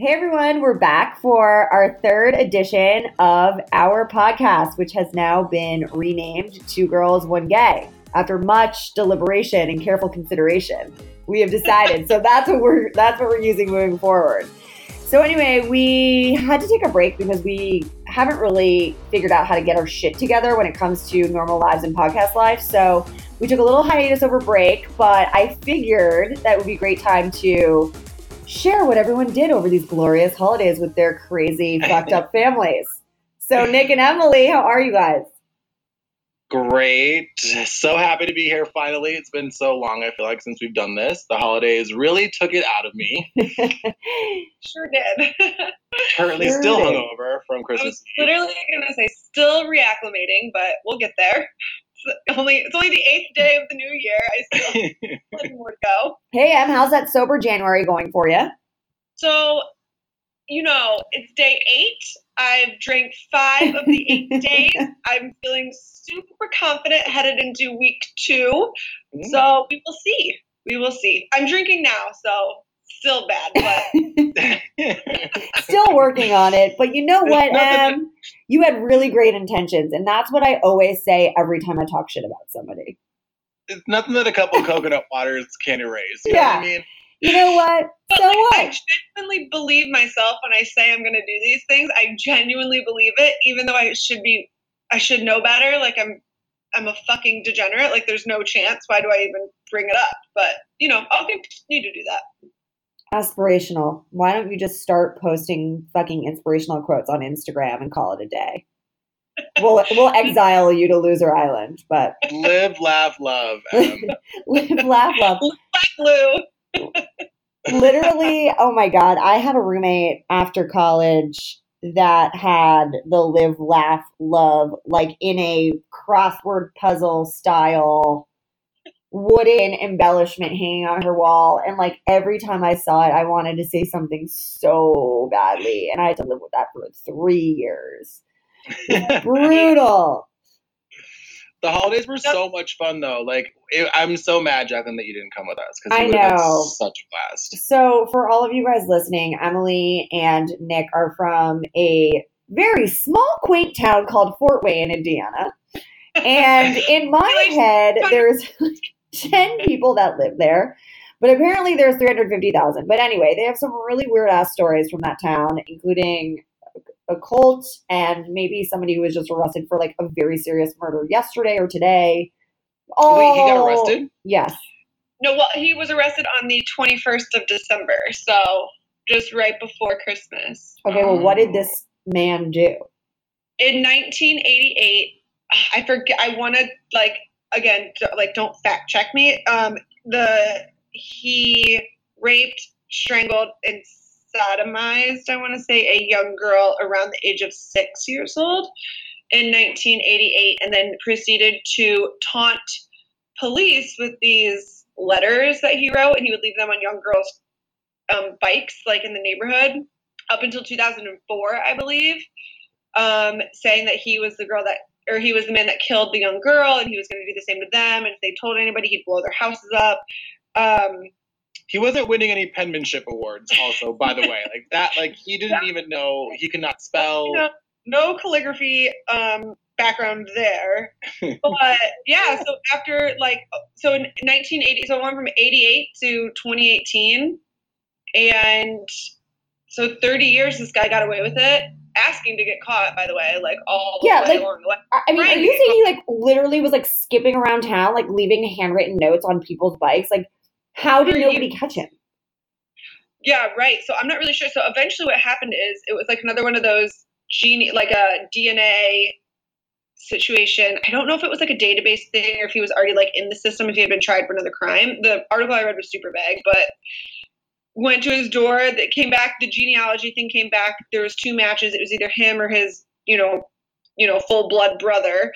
Hey everyone, we're back for our third edition of our podcast, which has now been renamed Two Girls, One Gay. After much deliberation and careful consideration, we have decided. so that's what we're that's what we're using moving forward. So anyway, we had to take a break because we haven't really figured out how to get our shit together when it comes to normal lives and podcast life. So we took a little hiatus over break, but I figured that would be a great time to share what everyone did over these glorious holidays with their crazy, fucked up families. So, Nick and Emily, how are you guys? Great. So happy to be here finally. It's been so long, I feel like, since we've done this. The holidays really took it out of me. sure did. Currently Sure still did. hungover from I Christmas. was literally going to say still reacclimating, but we'll get there. It's only it's only the eighth day of the new year. I still Eve. have more to go. hey, Em, how's that sober January going for you? So, you know, it's day eight. I've drank five of the eight days. I'm feeling super confident headed into week two. So we will see. We will see. I'm drinking now, so still bad, but Still working on it, but you know what, Em? You had really great intentions, and that's what I always say every time I talk shit about somebody. it's nothing that a couple coconut waters can't erase. You know what I mean? You know what? But So like, what? I genuinely believe myself when I say I'm going to do these things. I genuinely believe it, even though I should be, I should know better. Like I'm, I'm a fucking degenerate. Like there's no chance. Why do I even bring it up? But you know, I'll continue to do that. Aspirational. Why don't you just start posting fucking inspirational quotes on Instagram and call it a day? We'll we'll exile you to Loser Island, but Live, laugh, love. Live, laugh, love. Lou. Literally, oh my god, I had a roommate after college that had the live, laugh, love like in a crossword puzzle style wooden embellishment hanging on her wall and like every time I saw it I wanted to say something so badly and I had to live with that for 3 years. Brutal. the holidays were so much fun, though. Like, it, I'm so mad, Jacqueline, that you didn't come with us because I we would have know. such a blast. So, for all of you guys listening, Emily and Nick are from a very small, quaint town called Fort Wayne, Indiana. And in my head, there's 10 people that live there, but apparently there's 350,000. But anyway, they have some really weird ass stories from that town, including a cult and maybe somebody who was just arrested for like a very serious murder yesterday or today. Oh, Wait, he got arrested? Yes. No, well, he was arrested on the 21st of December, so just right before Christmas. Okay, well, what did this man do? in 1988 i forget i want to like again like don't fact check me um the he raped strangled and sodomized i want to say a young girl around the age of six years old in 1988 and then proceeded to taunt police with these letters that he wrote and he would leave them on young girls um, bikes like in the neighborhood up until 2004 i believe um, saying that he was the girl that, or he was the man that killed the young girl, and he was going to do the same to them. And if they told anybody, he'd blow their houses up. Um, He wasn't winning any penmanship awards, also, by the way. Like, that, like, he didn't even know he could not spell. you know, no calligraphy um, background there, but yeah. So after like, so in 1980, so I went from 88 to 2018, and so 30 years, this guy got away with it. Asking to get caught, by the way, like all the Yeah, way like- along the way. I mean, are you saying he like literally was like skipping around town, like leaving handwritten notes on people's bikes? Like, how did nobody catch him? Yeah, right. So I'm not really sure. So eventually, what happened is it was like another one of those gene, like a DNA situation. I don't know if it was like a database thing or if he was already like in the system if he had been tried for another crime. The article I read was super vague, but went to his door. That came back. The genealogy thing came back. There was two matches. It was either him or his, you know, you know, full blood brother.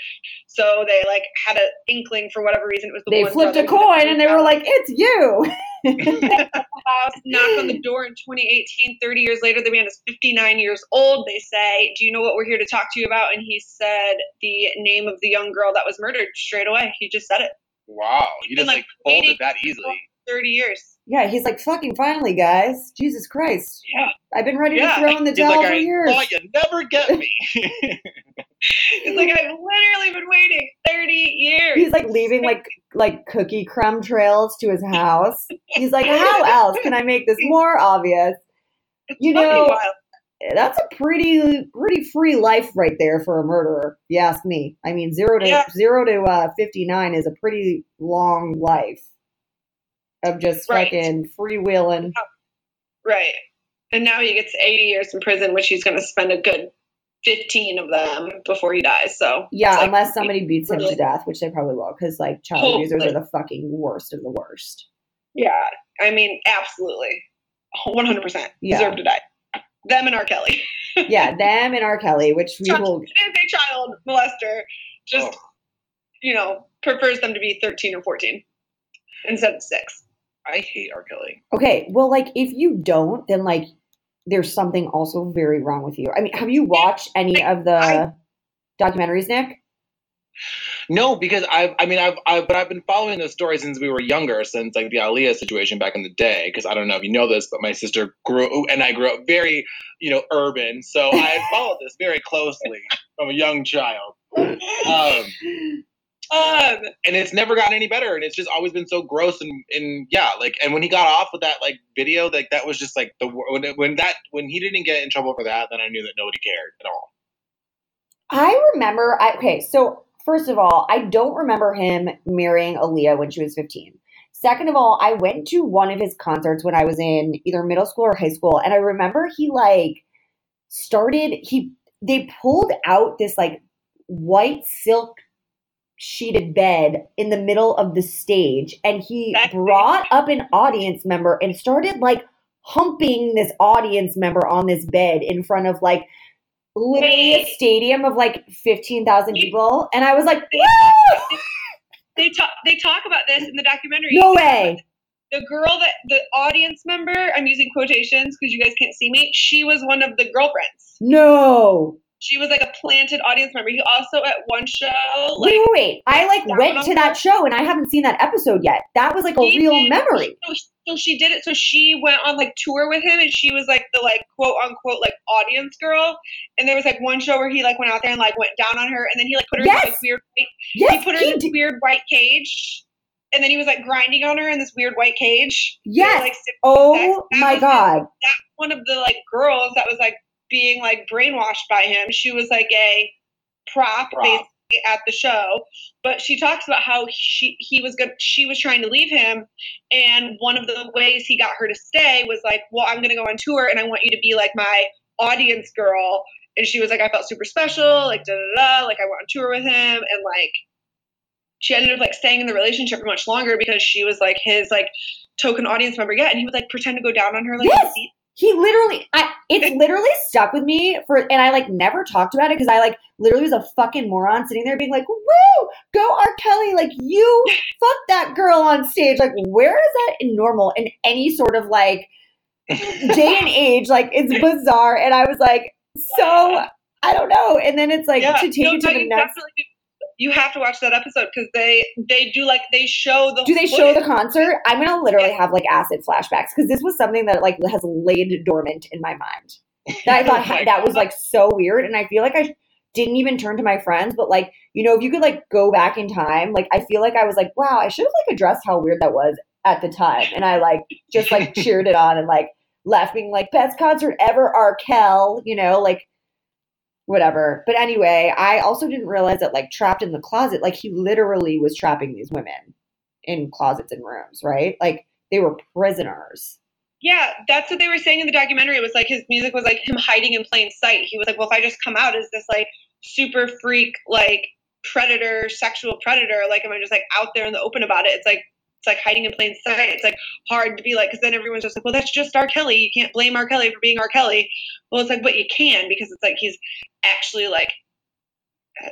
So they like had an inkling for whatever reason. It was the They one flipped a coin and they were like, "It's you." house, knocked on the door in 2018. 30 years later, the man is 59 years old. They say, Do you know what we're here to talk to you about? And he said the name of the young girl that was murdered straight away. He just said it. Wow, you just Been, like like, pulled it that easily. 30 years. Yeah, he's like, "Fucking finally, guys! Jesus Christ! Yeah. I've been ready Yeah. to throw in the He's towel like, for I years. you'd never get me. It's like I've literally been waiting 30 years. He's like leaving like like cookie crumb trails to his house. He's like, how else can I make this more obvious? You know, that's a pretty pretty free life right there for a murderer. If you ask me. I mean, zero to Yeah. zero to uh, fifty nine is a pretty long life of just Right. fucking freewheeling. Right. And now he gets 80 years in prison, which he's going to spend a good 15 of them before he dies. So Yeah, like- unless somebody beats him to death, which they probably will, because like child abusers are the fucking worst of the worst. yeah, I mean, absolutely, 100 percent Yeah. deserve to die. Them and R. Kelly. Yeah, them and R. Kelly, which we Child- will. If a child molester just Oh, you know prefers them to be 13 or 14 instead of six. I hate R. Kelly. Okay, well, like if you don't, then like there's something also very wrong with you. I mean, have you watched any of the I- documentaries, Nick? No, because I've, I mean, I've, I've, but I've been following the story since we were younger, since like the Aaliyah situation back in the day. Because I don't know if you know this, but my sister grew, and I grew up very, you know, urban. So I followed this very closely from a young child. Um, Um, and it's never gotten any better, and it's just always been so gross and, and yeah, like, and when he got off with that like video, like that was just like the when when that when he didn't get in trouble for that, then I knew that nobody cared at all. I remember. I, okay, so first of all, I don't remember him marrying Aaliyah when she was 15. Second of all, I went to one of his concerts when I was in either middle school or high school, and I remember he like started. He they pulled out this like white silk sheeted bed in the middle of the stage, and he That's- brought up an audience member and started like humping this audience member on this bed in front of like literally a stadium of like 15,000 people. And I was like, They- Woo! they talk they talk about this in the documentary. no way. The girl that the audience member, I'm using quotations because you guys can't see me. She was one of the girlfriends. No. She was like a planted audience member. He also at one show like wait, wait, wait. I like went to that show and I haven't seen that episode yet. That was like a He real did- memory. So, so she did it. So she went on like tour with him, and she was like the like quote unquote like audience girl. And there was like one show where he like went out there and like went down on her, and then he like put her in Yes! this weird he Yes, put her he in this did. weird white cage, and then he was like grinding on her in this weird white cage. Were, Yes. like, Oh That my God. one of the like girls that was like being like brainwashed by him. She was like a prop, Prop. basically at the show, but she talks about how she he was good. She was trying to leave him, and one of the ways he got her to stay was like, "Well, I'm going to go on tour, and I want you to be like my audience girl." And she was like, "I felt super special, like da da da, like I went on tour with him, and like." She ended up like staying in the relationship for much longer because she was like his like token audience member. Yeah, and he would like pretend to go down on her like in the Yes. He literally, I, it's literally stuck with me for, and I like never talked about it because I like literally was a fucking moron sitting there being like, woo, go R. Kelly. Like, you fuck that girl on stage. Like, where is that in normal in any sort of like day and age? Like, it's bizarre. And I was like, so, I don't know. And then it's like Yeah, to take no, it to the next. You have to watch that episode because they they do like they show the. Do they show the concert? I'm gonna literally have like acid flashbacks because this was something that like has laid dormant in my mind. That I thought Oh that was like so weird, and I feel like I didn't even turn to my friends. But like you know, if you could like go back in time, like I feel like I was like, wow, I should have like addressed how weird that was at the time, and I like just like cheered it on and like left being like best concert ever, R. Kel, you know, like whatever. But anyway, I also didn't realize that like trapped in the closet, like he literally was trapping these women in closets and rooms, right? Like they were prisoners. Yeah, that's what they were saying in the documentary. It was like his music was like him hiding in plain sight. He was like, well, if I just come out as this like super freak, like predator, sexual predator, like am I just like out there in the open about it? It's like it's like hiding in plain sight. It's like hard to be like because then everyone's just like, well, that's just R. Kelly. You can't blame R. Kelly for being R. Kelly. Well, it's like, but you can because it's like he's actually like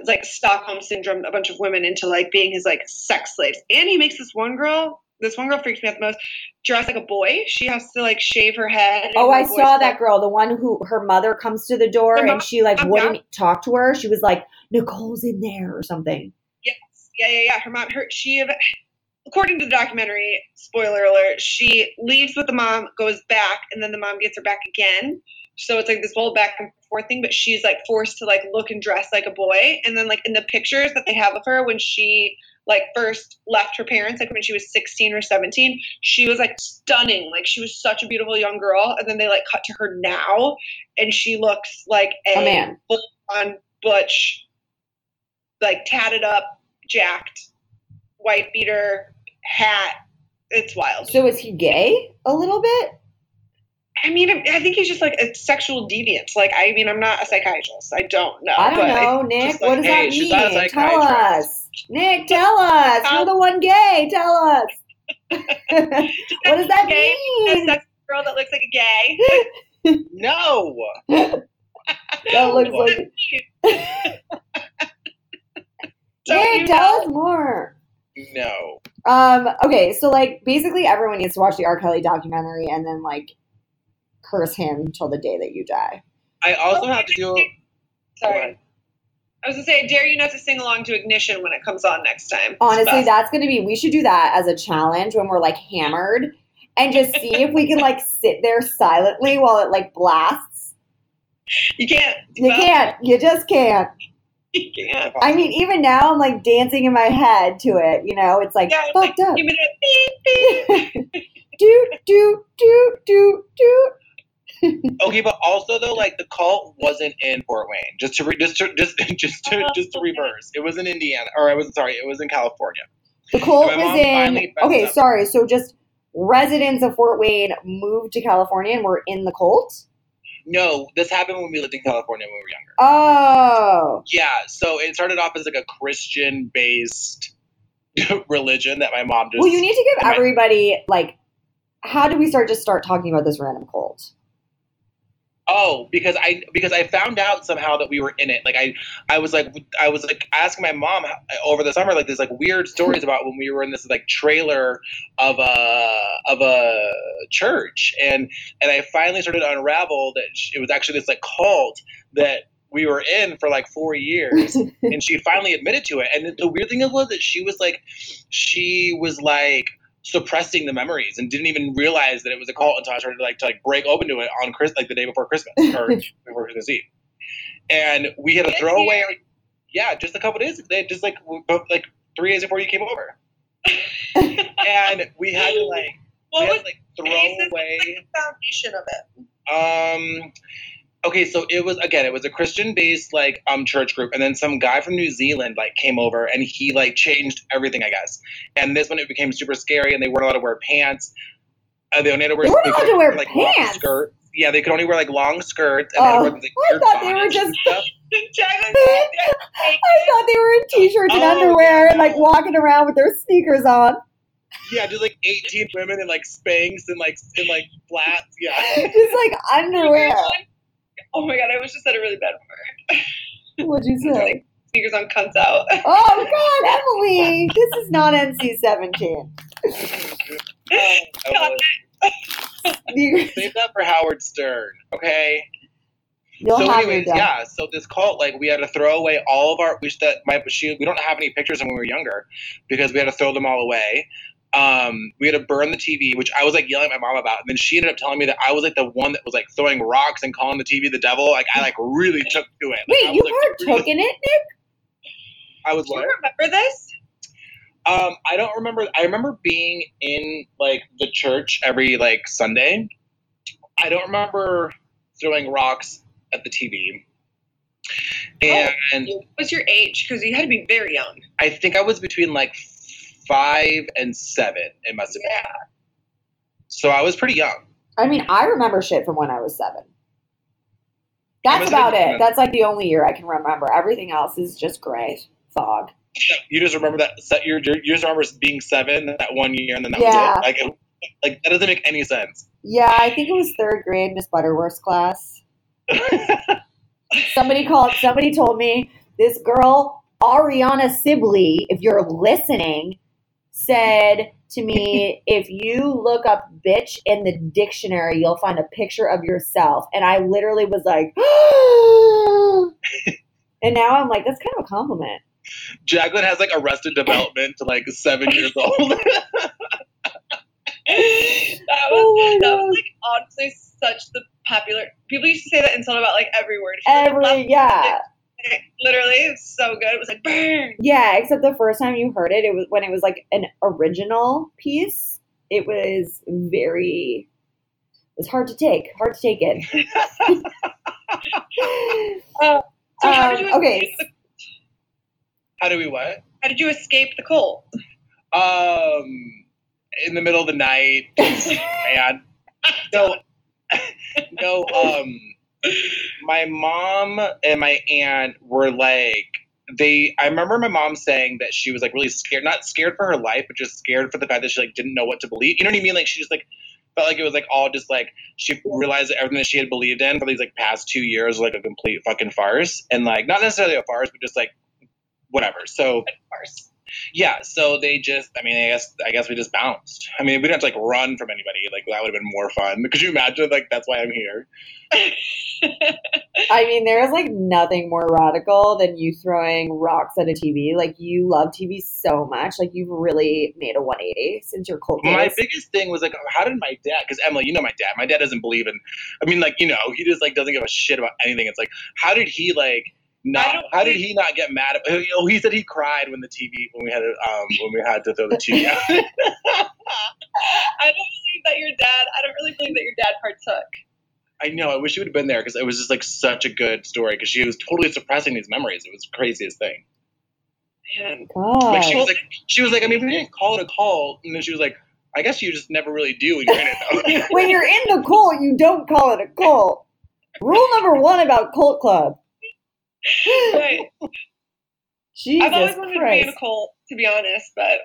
like Stockholm syndrome a bunch of women into like being his like sex slaves. And he makes this one girl, this one girl freaks me out the most, dress like a boy. She has to like shave her head. Oh, her I saw that like- girl, the one who her mother comes to the door The mom- and she like mom, wouldn't talk to her. She was like, Nicole's in there or something. Yes, yeah, yeah, yeah. Her mom, her she, according to the documentary, spoiler alert, she leaves with the mom, goes back, and then the mom gets her back again. So it's like this whole back and forth thing, but she's like forced to like look and dress like a boy. And then like in the pictures that they have of her when she like first left her parents, like when she was 16 or 17, she was like stunning. Like she was such a beautiful young girl. And then they like cut to her now and she looks like a, man. full on butch, like tatted up, jacked, white beater, hat. It's wild. So is he gay a little bit? I mean, I think he's just like a sexual deviant. Like, I mean, I'm not a psychiatrist. I don't know. I don't know, Nick. just what like, does hey, that she's a mean? Tell us. Nick, tell us. You're the one gay. Tell us. what does that Gay? A mean? sex girl that looks like a gay. No. That looks like. So Nick, you tell know- us more. No. Um, okay, so like basically everyone needs to watch the R. Kelly documentary and then like curse him till the day that you die. I also have to do. Sorry. Oh, I was gonna say, I dare you not to sing along to Ignition when it comes on next time. Honestly, Best. that's gonna be we should do that as a challenge when we're like hammered and just see if we can like sit there silently while it like blasts. you can't. You Well, can't. You just can't. You can't. I mean, even now I'm like dancing in my head to it, you know, it's like Yeah, it's like, fucked up. give me that beep beep. do do do do do Okay, but also though, like the cult wasn't in Fort Wayne. Just to re- just to just just to oh. just to reverse, it was in Indiana, or I was sorry, it was in California. The cult was in. Okay, out. sorry. So just residents of Fort Wayne moved to California and were in the cult. No, this happened when we lived in California when we were younger. Oh, Yeah, so it started off as like a Christian based religion that my mom just. well, you need to give everybody like. How do we start just start talking about this random cult? Oh, because I because I found out somehow that we were in it. Like I I was like I was like asking my mom over the summer like there's like weird stories about when we were in this like trailer of a of a church. And and I finally started to unravel that it was actually this like cult that we were in for like four years. And she finally admitted to it. And the- the weird thing was that she was like she was like suppressing the memories and didn't even realize that it was a cult until I started like to like break open to it on Chris like the day before Christmas or before Christmas Eve. And we had a throwaway yeah, just a couple days they just like like three days before you came over. and we had to like we What had was to, like throw away the foundation of it? um okay so it was again it was a christian based like um church group and then some guy from new zealand like came over and he like changed everything i guess. And this one it became super scary and they weren't allowed to wear pants. Uh, they only had to wear, They weren't allowed to wear like pants? skirts. Yeah they could only wear like long skirts and Oh, they had to wear, like, I thought they were just-. I thought they were in t-shirts and Oh, underwear and like walking around with their sneakers on, yeah just like 18 women in like spanks and like in like flats. Yeah. Just like underwear. Oh my god, I was just said a really bad word. What'd you say? like, Sneakers on cunts out. Oh God, Emily, this is not NC seventeen. Oh, save that for howard stern okay You'll so have anyways, your yeah. So this cult, like, we had to throw away all of our. We that my she. We don't have any pictures when we were younger because we had to throw them all away. Um, we had to burn the TV, which I was like yelling at my mom about, and then she ended up telling me that I was like the one that was like throwing rocks and calling the TV the devil. Like I like really took to it. Like, Wait, was, you like, partook in it, Nick? I was Do you remember this? Um, I don't remember. I remember being in like the church every like Sunday. I don't remember throwing rocks at the TV. And What was your age? Because you had to be very young. I think I was between like five and seven. It must have been. So I was pretty young. I mean, I remember shit from when I was seven. That's about it. That's like the only year I can remember. Everything else is just gray fog. You just remember that. you just remember being seven that one year, and then that Yeah. was it. Like, it- like that doesn't make any sense. Yeah, I think it was third grade, Miss Butterworth's class. Somebody called. Somebody told me this girl Ariana Sibley, if you're listening, said to me, "If you look up bitch in the dictionary, you'll find a picture of yourself." And I literally was like, and now I'm like, that's kind of a compliment. Jacqueline has like arrested development to like seven years old. That was Oh that was like honestly such the popular. People used to say that insult about like every word. Every yeah. it." Literally, it's so good. It was like burn. Yeah, except the first time you heard it, it was when it was like an original piece. It was very it was hard to take, hard to take it Uh, So how did Um, you okay. the, How do we what? how did you escape the cold? Um, in the middle of the night, man. No, no. Um, my mom and my aunt were like they. I remember my mom saying that she was like really scared, not scared for her life, but just scared for the fact that she like didn't know what to believe. You know what I mean? Like she just like felt like it was like all just like she realized that everything that she had believed in for these like past two years was like a complete fucking farce, and like not necessarily a farce, but just like whatever. So Farce. Yeah, so they just I mean, I guess I guess we just bounced. I mean, we didn't have to like run from anybody. Like that would have been more fun. Could you imagine? Like that's why I'm here. I mean, there's like nothing more radical than you throwing rocks at a TV. Like you love TV so much. Like you've really made a 180 since your cult My days. biggest thing was like, how did my dad? Because Emily, you know my dad. My dad doesn't believe in. I mean, like you know, he just like doesn't give a shit about anything. It's like, how did he like? I Not, don't how did he not get mad? At, oh, he said he cried when the TV when we had to, um when we had to throw the TV out. I don't believe that your dad. I don't really believe that your dad partook. I know. I wish he would have been there because it was just like such a good story. Because she was totally suppressing these memories. It was the craziest thing. Man. God. Like she was like, she was like, I mean, we didn't call it a call, and then she was like, I guess you just never really do when you're in it. When you're in the cult, you don't call it a cult. Rule number one about cult club. Right. Jesus I've always wanted to be in a cult, to be honest, but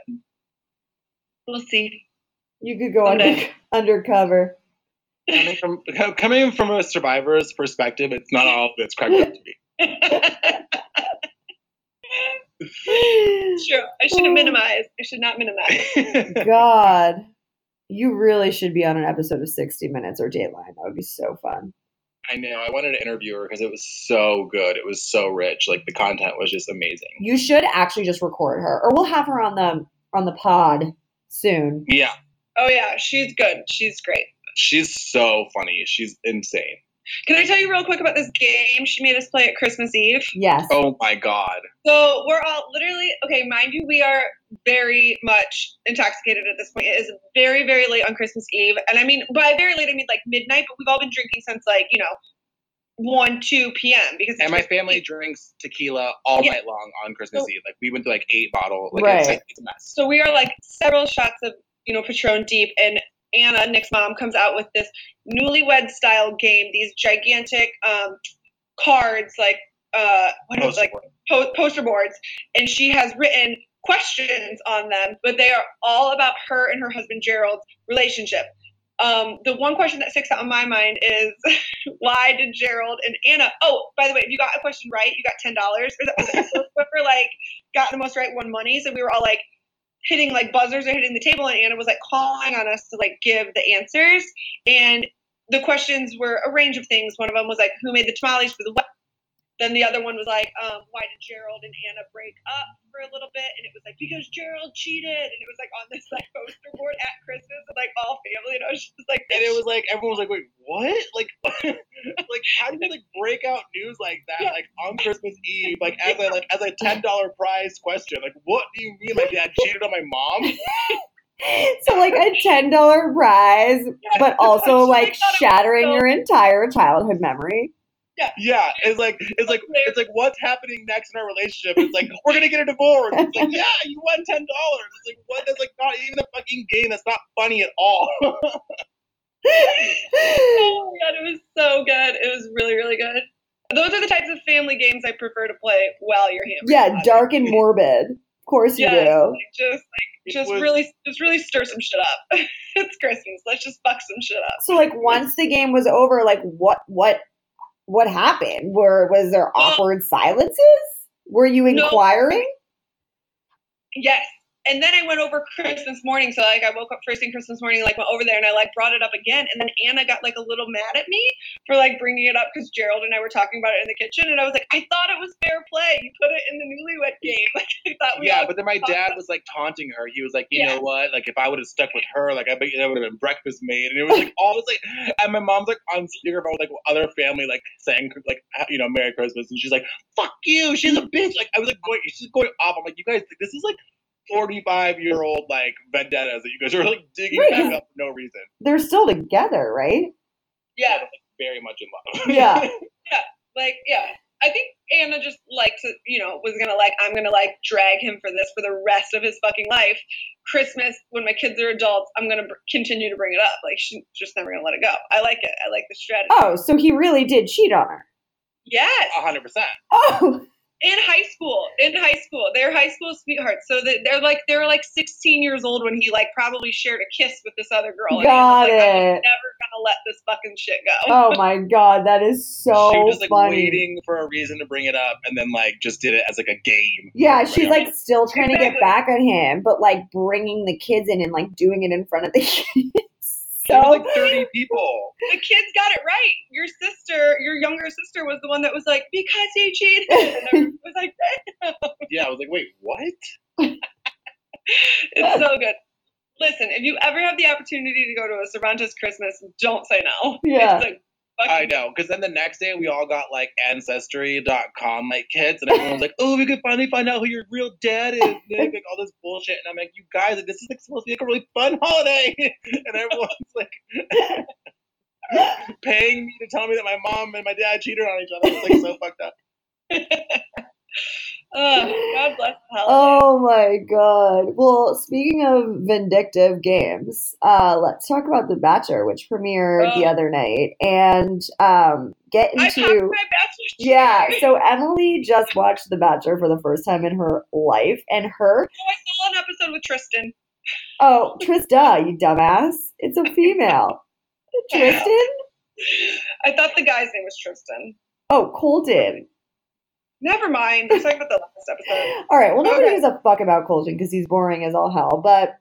we'll see. You could go under, undercover. coming from coming from a survivor's perspective, it's not all that's cracked up to be. sure, I should have minimized. I should not minimize. God. You really should be on an episode of 60 Minutes or Dateline. That would be so fun. I know. I wanted to interview her because it was so good. It was so rich. Like the content was just amazing. You should actually just record her, or we'll have her on the on the pod soon. Yeah, oh yeah, she's good. She's great. she's so funny. She's insane. Can I tell you real quick about this game she made us play at Christmas Eve? Yes. Oh my god. So we're all literally okay. Mind you, we are very much intoxicated at this point. It is very, very late on Christmas Eve, and I mean by very late, I mean like midnight. But we've all been drinking since like you know one, two p.m. because And my Christmas family Eve. drinks tequila all Yeah. night long on Christmas So- Eve. Like we went through like eight bottle. Like Right. it's, it's a mess. So we are like several shots of you know Patron deep, and Anna, Nick's mom, comes out with this newlywed style game. These gigantic um, cards, like uh, what it, like po- poster boards, and she has written questions on them, but they are all about her and her husband Gerald's relationship. Um, the one question that sticks out in my mind is why did Gerald and Anna? Oh, by the way, if you got a question right, you got ten dollars. Or that was it. whoever like got the most right won money. So we were all like hitting like buzzers or hitting the table, and Anna was like calling on us to like give the answers. And the questions were a range of things. One of them was like, who made the tamales for the? Then the other one was like, um, why did Gerald and Anna break up for a little bit? And it was like, because Gerald cheated. And it was like on this like poster board at Christmas and like all family. And I was just like, And it was like everyone was like, "Wait, what? Like, like how do you like break out news like that Yeah. like on Christmas Eve? Like as a like as a ten dollar prize question? Like, what do you mean Like dad cheated on my mom? So like a ten dollar prize, but also like thought it was shattering so- your entire childhood memory. Yeah, it's like it's like it's like what's happening next in our relationship? It's like we're gonna get a divorce. It's like yeah, you won ten dollars. It's like what? That's like not even a fucking game. That's not funny at all. oh my god, it was so good. It was really, really good. Those are the types of family games I prefer to play while you're hammering. yeah, dark and morbid. Of course you Yes, do. like, just like just was- really just really stir some shit up. it's Christmas. Let's just fuck some shit up. So like once the game was over, like what what what happened? Were was there awkward silences? Were you No. inquiring? Yes. And then I went over Christmas morning. So like I woke up first thing Christmas morning, like went over there and I like brought it up again. And then Anna got like a little mad at me for like bringing it up because Gerald and I were talking about it in the kitchen. And I was like, I thought it was fair play. You put it in the newlywed game. Like I thought we Yeah, but then my dad was like taunting her. He was like, you Yeah. know what? Like if I would have stuck with her, like I bet you there would have been breakfast made. And it was like all this like, and my mom's like on speakerphone with like other family like saying like you know Merry Christmas, and she's like, fuck you, she's a bitch. Like I was like going, she's going off. I'm like, you guys, this is like. 45 year old like vendettas that you guys are like digging Right, back 'cause- up for no reason. They're still together, right? yeah, Very much in love. Yeah. yeah. like yeah. I think Anna just liked to, you know, was gonna like, I'm gonna like drag him for this for the rest of his fucking life. Christmas, when my kids are adults, I'm gonna br- continue to bring it up. Like she's just never gonna let it go. I like it. I like the strategy. Oh, so he really did cheat on her. Yes. hundred percent. Oh, in high school in high school they're high school sweethearts so that they're like they're like 16 years old when he like probably shared a kiss with this other girl and Got Anna's like, i'm it. never gonna let this fucking shit go oh my god, that is so she was like funny. waiting for a reason to bring it up, and then like just did it as like a game. Yeah, she's everybody like still trying to get back at him, but like bringing the kids in and like doing it in front of the kids. So like 30 people. the kids got it right your sister your younger sister was the one that was like because he cheated and everyone was like Yeah, I was like, wait, what? it's so good listen if you ever have the opportunity to go to a cervantes christmas don't say no Yeah. it's a I know, because then the next day we all got like ancestry.com like kits, and everyone was like, "Oh, we could finally find out who your real dad is." Nick, like all this bullshit, and I'm like, "You guys, like, this is like supposed to be like a really fun holiday," and everyone's like paying me to tell me that my mom and my dad cheated on each other. It's like so fucked up. Ugh, god bless Oh my god. Well, speaking of vindictive games, uh, let's talk about The Bachelor, which premiered the Oh. other night, and um, get I into yeah. So Emily just watched The Bachelor for the first time in her life, and her Oh, I saw an episode with Tristan. oh Trista, you dumbass, it's a female. Tristan? I thought the guy's name was Tristan. Oh, Colton. Never mind. We're talking about the last episode. All right. Well, nobody Okay. gives a fuck about Colton because he's boring as all hell. But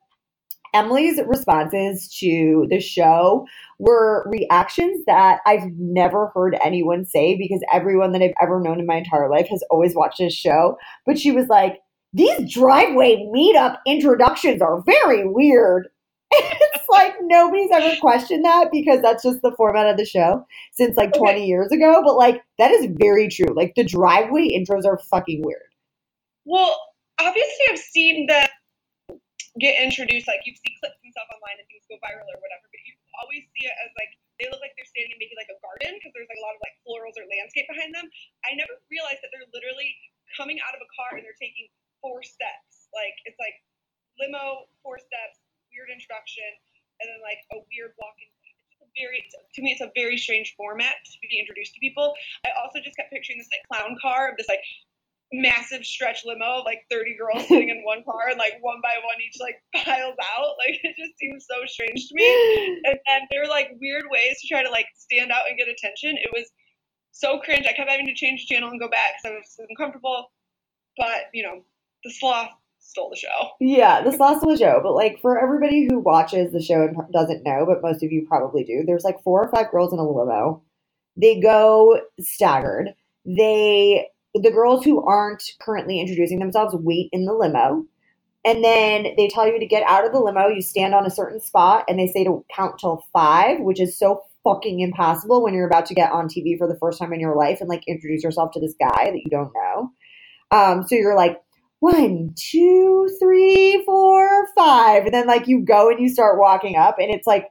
Emily's responses to the show were reactions that I've never heard anyone say because everyone that I've ever known in my entire life has always watched this show. But she was like, these driveway meetup introductions are very weird. It's like nobody's ever questioned that because that's just the format of the show since like 20 years ago. But like, that is very true. Like, the driveway intros are fucking weird. Well, obviously, I've seen them get introduced. Like, you see clips and stuff online and things go viral or whatever, but you always see it as like they look like they're standing in maybe like a garden because there's like a lot of like florals or landscape behind them. I never realized that they're literally coming out of a car and they're taking four steps. Like, it's like limo, four steps, weird introduction, and then like a weird walk in. It's just a very, to me, it's a very strange format to be introduced to people. I also just kept picturing this like clown car of this like massive stretch limo, like 30 girls sitting in one car, and like one by one each like piles out. Like it just seems so strange to me. And, and there were like weird ways to try to like stand out and get attention. It was so cringe. I kept having to change channel and go back because I was uncomfortable. But you know, the sloth stole the show. Yeah, this last one show, but like for everybody who watches the show and doesn't know, but most of you probably do, there's like four or five girls in a limo. They go staggered. They the girls who aren't currently introducing themselves wait in the limo. And then they tell you to get out of the limo. You stand on a certain spot and they say to count till five, which is so fucking impossible when you're about to get on TV for the first time in your life and like introduce yourself to this guy that you don't know. Um, so you're like, one, two, three, four, five. And then like you go and you start walking up and it's like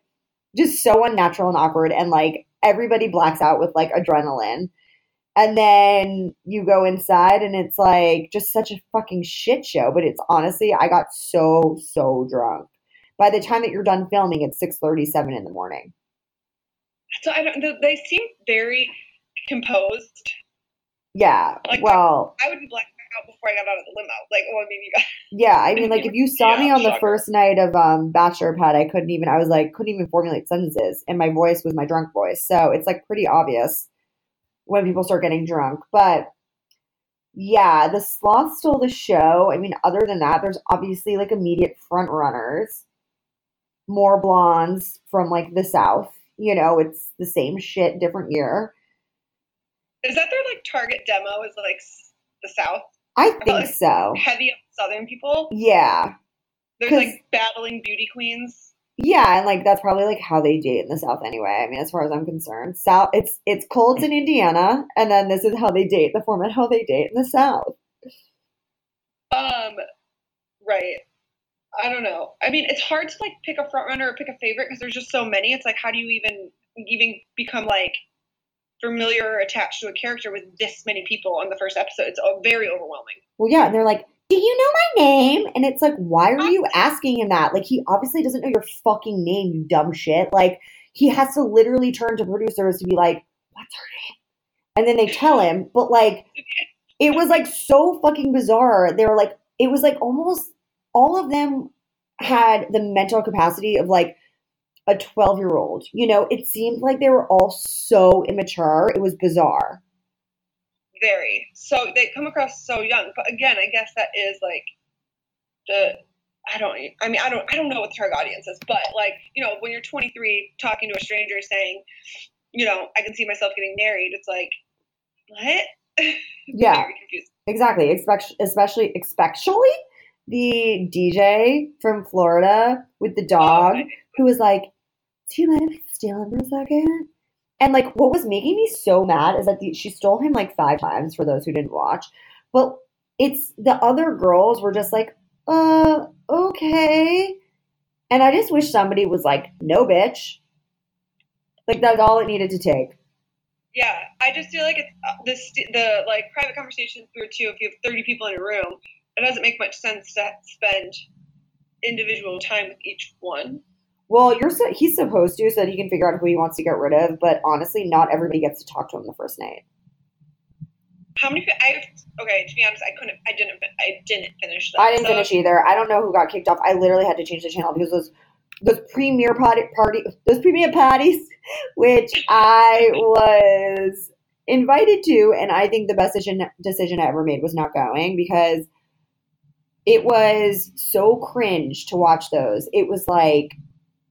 just so unnatural and awkward and like everybody blacks out with like adrenaline. And then you go inside and it's like just such a fucking shit show. But it's honestly, I got so, so drunk. By the time that you're done filming, it's six thirty seven in the morning. So I don't. th- They seem very composed. Yeah. Like- well, I would be blacked out before I got out of the limo. Like, well, I mean, you guys. Yeah, I mean, like if you saw Yeah, me on the first night of um Bachelor Pad, I couldn't even. I was like, couldn't even formulate sentences, and my voice was my drunk voice. So it's like pretty obvious when people start getting drunk. But yeah, the sloth stole the show. I mean, other than that, there's obviously like immediate front runners. More blondes from like the South. You know, it's the same shit, different year. Is that their like target demo? Is like the South I think so. heavy Southern people? Yeah. There's like battling beauty queens. Yeah, and like that's probably like how they date in the South anyway. I mean, as far as I'm concerned, South it's it's Colts in Indiana, and then this is how they date, the format how they date in the South. Um, right. I don't know. I mean, it's hard to like pick a front runner or pick a favorite because there's just so many. It's like, how do you even even become like familiar or attached to a character with this many people on the first episode? It's very overwhelming. Well, yeah, and they're like, "Do you know my name?" And it's like, "Why are you asking him that? Like, he obviously doesn't know your fucking name, you dumb shit." Like, he has to literally turn to producers to be like, "What's her name?" And then they tell him, but like, it was like so fucking bizarre. They were like, it was like almost all of them had the mental capacity of like a 12 year old. You know, it seemed like they were all so immature. It was bizarre. Very. So they come across so young. But again, I guess that is like the I don't I mean I don't I don't know what the target audience is, but like, you know, when you're 23 talking to a stranger saying, you know, I can see myself getting married, it's like what? Yeah. Very. Exactly. Expect, especially, especially the DJ from Florida with the oh, dog Oh, who was like, Do you mind if I steal him for a second? And like, what was making me so mad is that the, she stole him like five times for those who didn't watch. But it's the other girls were just like, uh, okay. And I just wish somebody was like, no, bitch. Like, that's all it needed to take. Yeah, I just feel like it's uh, the the like private conversations through two. If you have thirty people in a room, it doesn't make much sense to spend individual time with each one. Well, you're so, he's supposed to so that he can figure out who he wants to get rid of, but honestly, not everybody gets to talk to him the first night. How many? I okay. To be honest, I couldn't. I didn't. I didn't finish that. I didn't so- finish either. I don't know who got kicked off. I literally had to change the channel because those those premier party party those premier parties, which I was invited to, and I think the best decision decision I ever made was not going because it was so cringe to watch those. It was like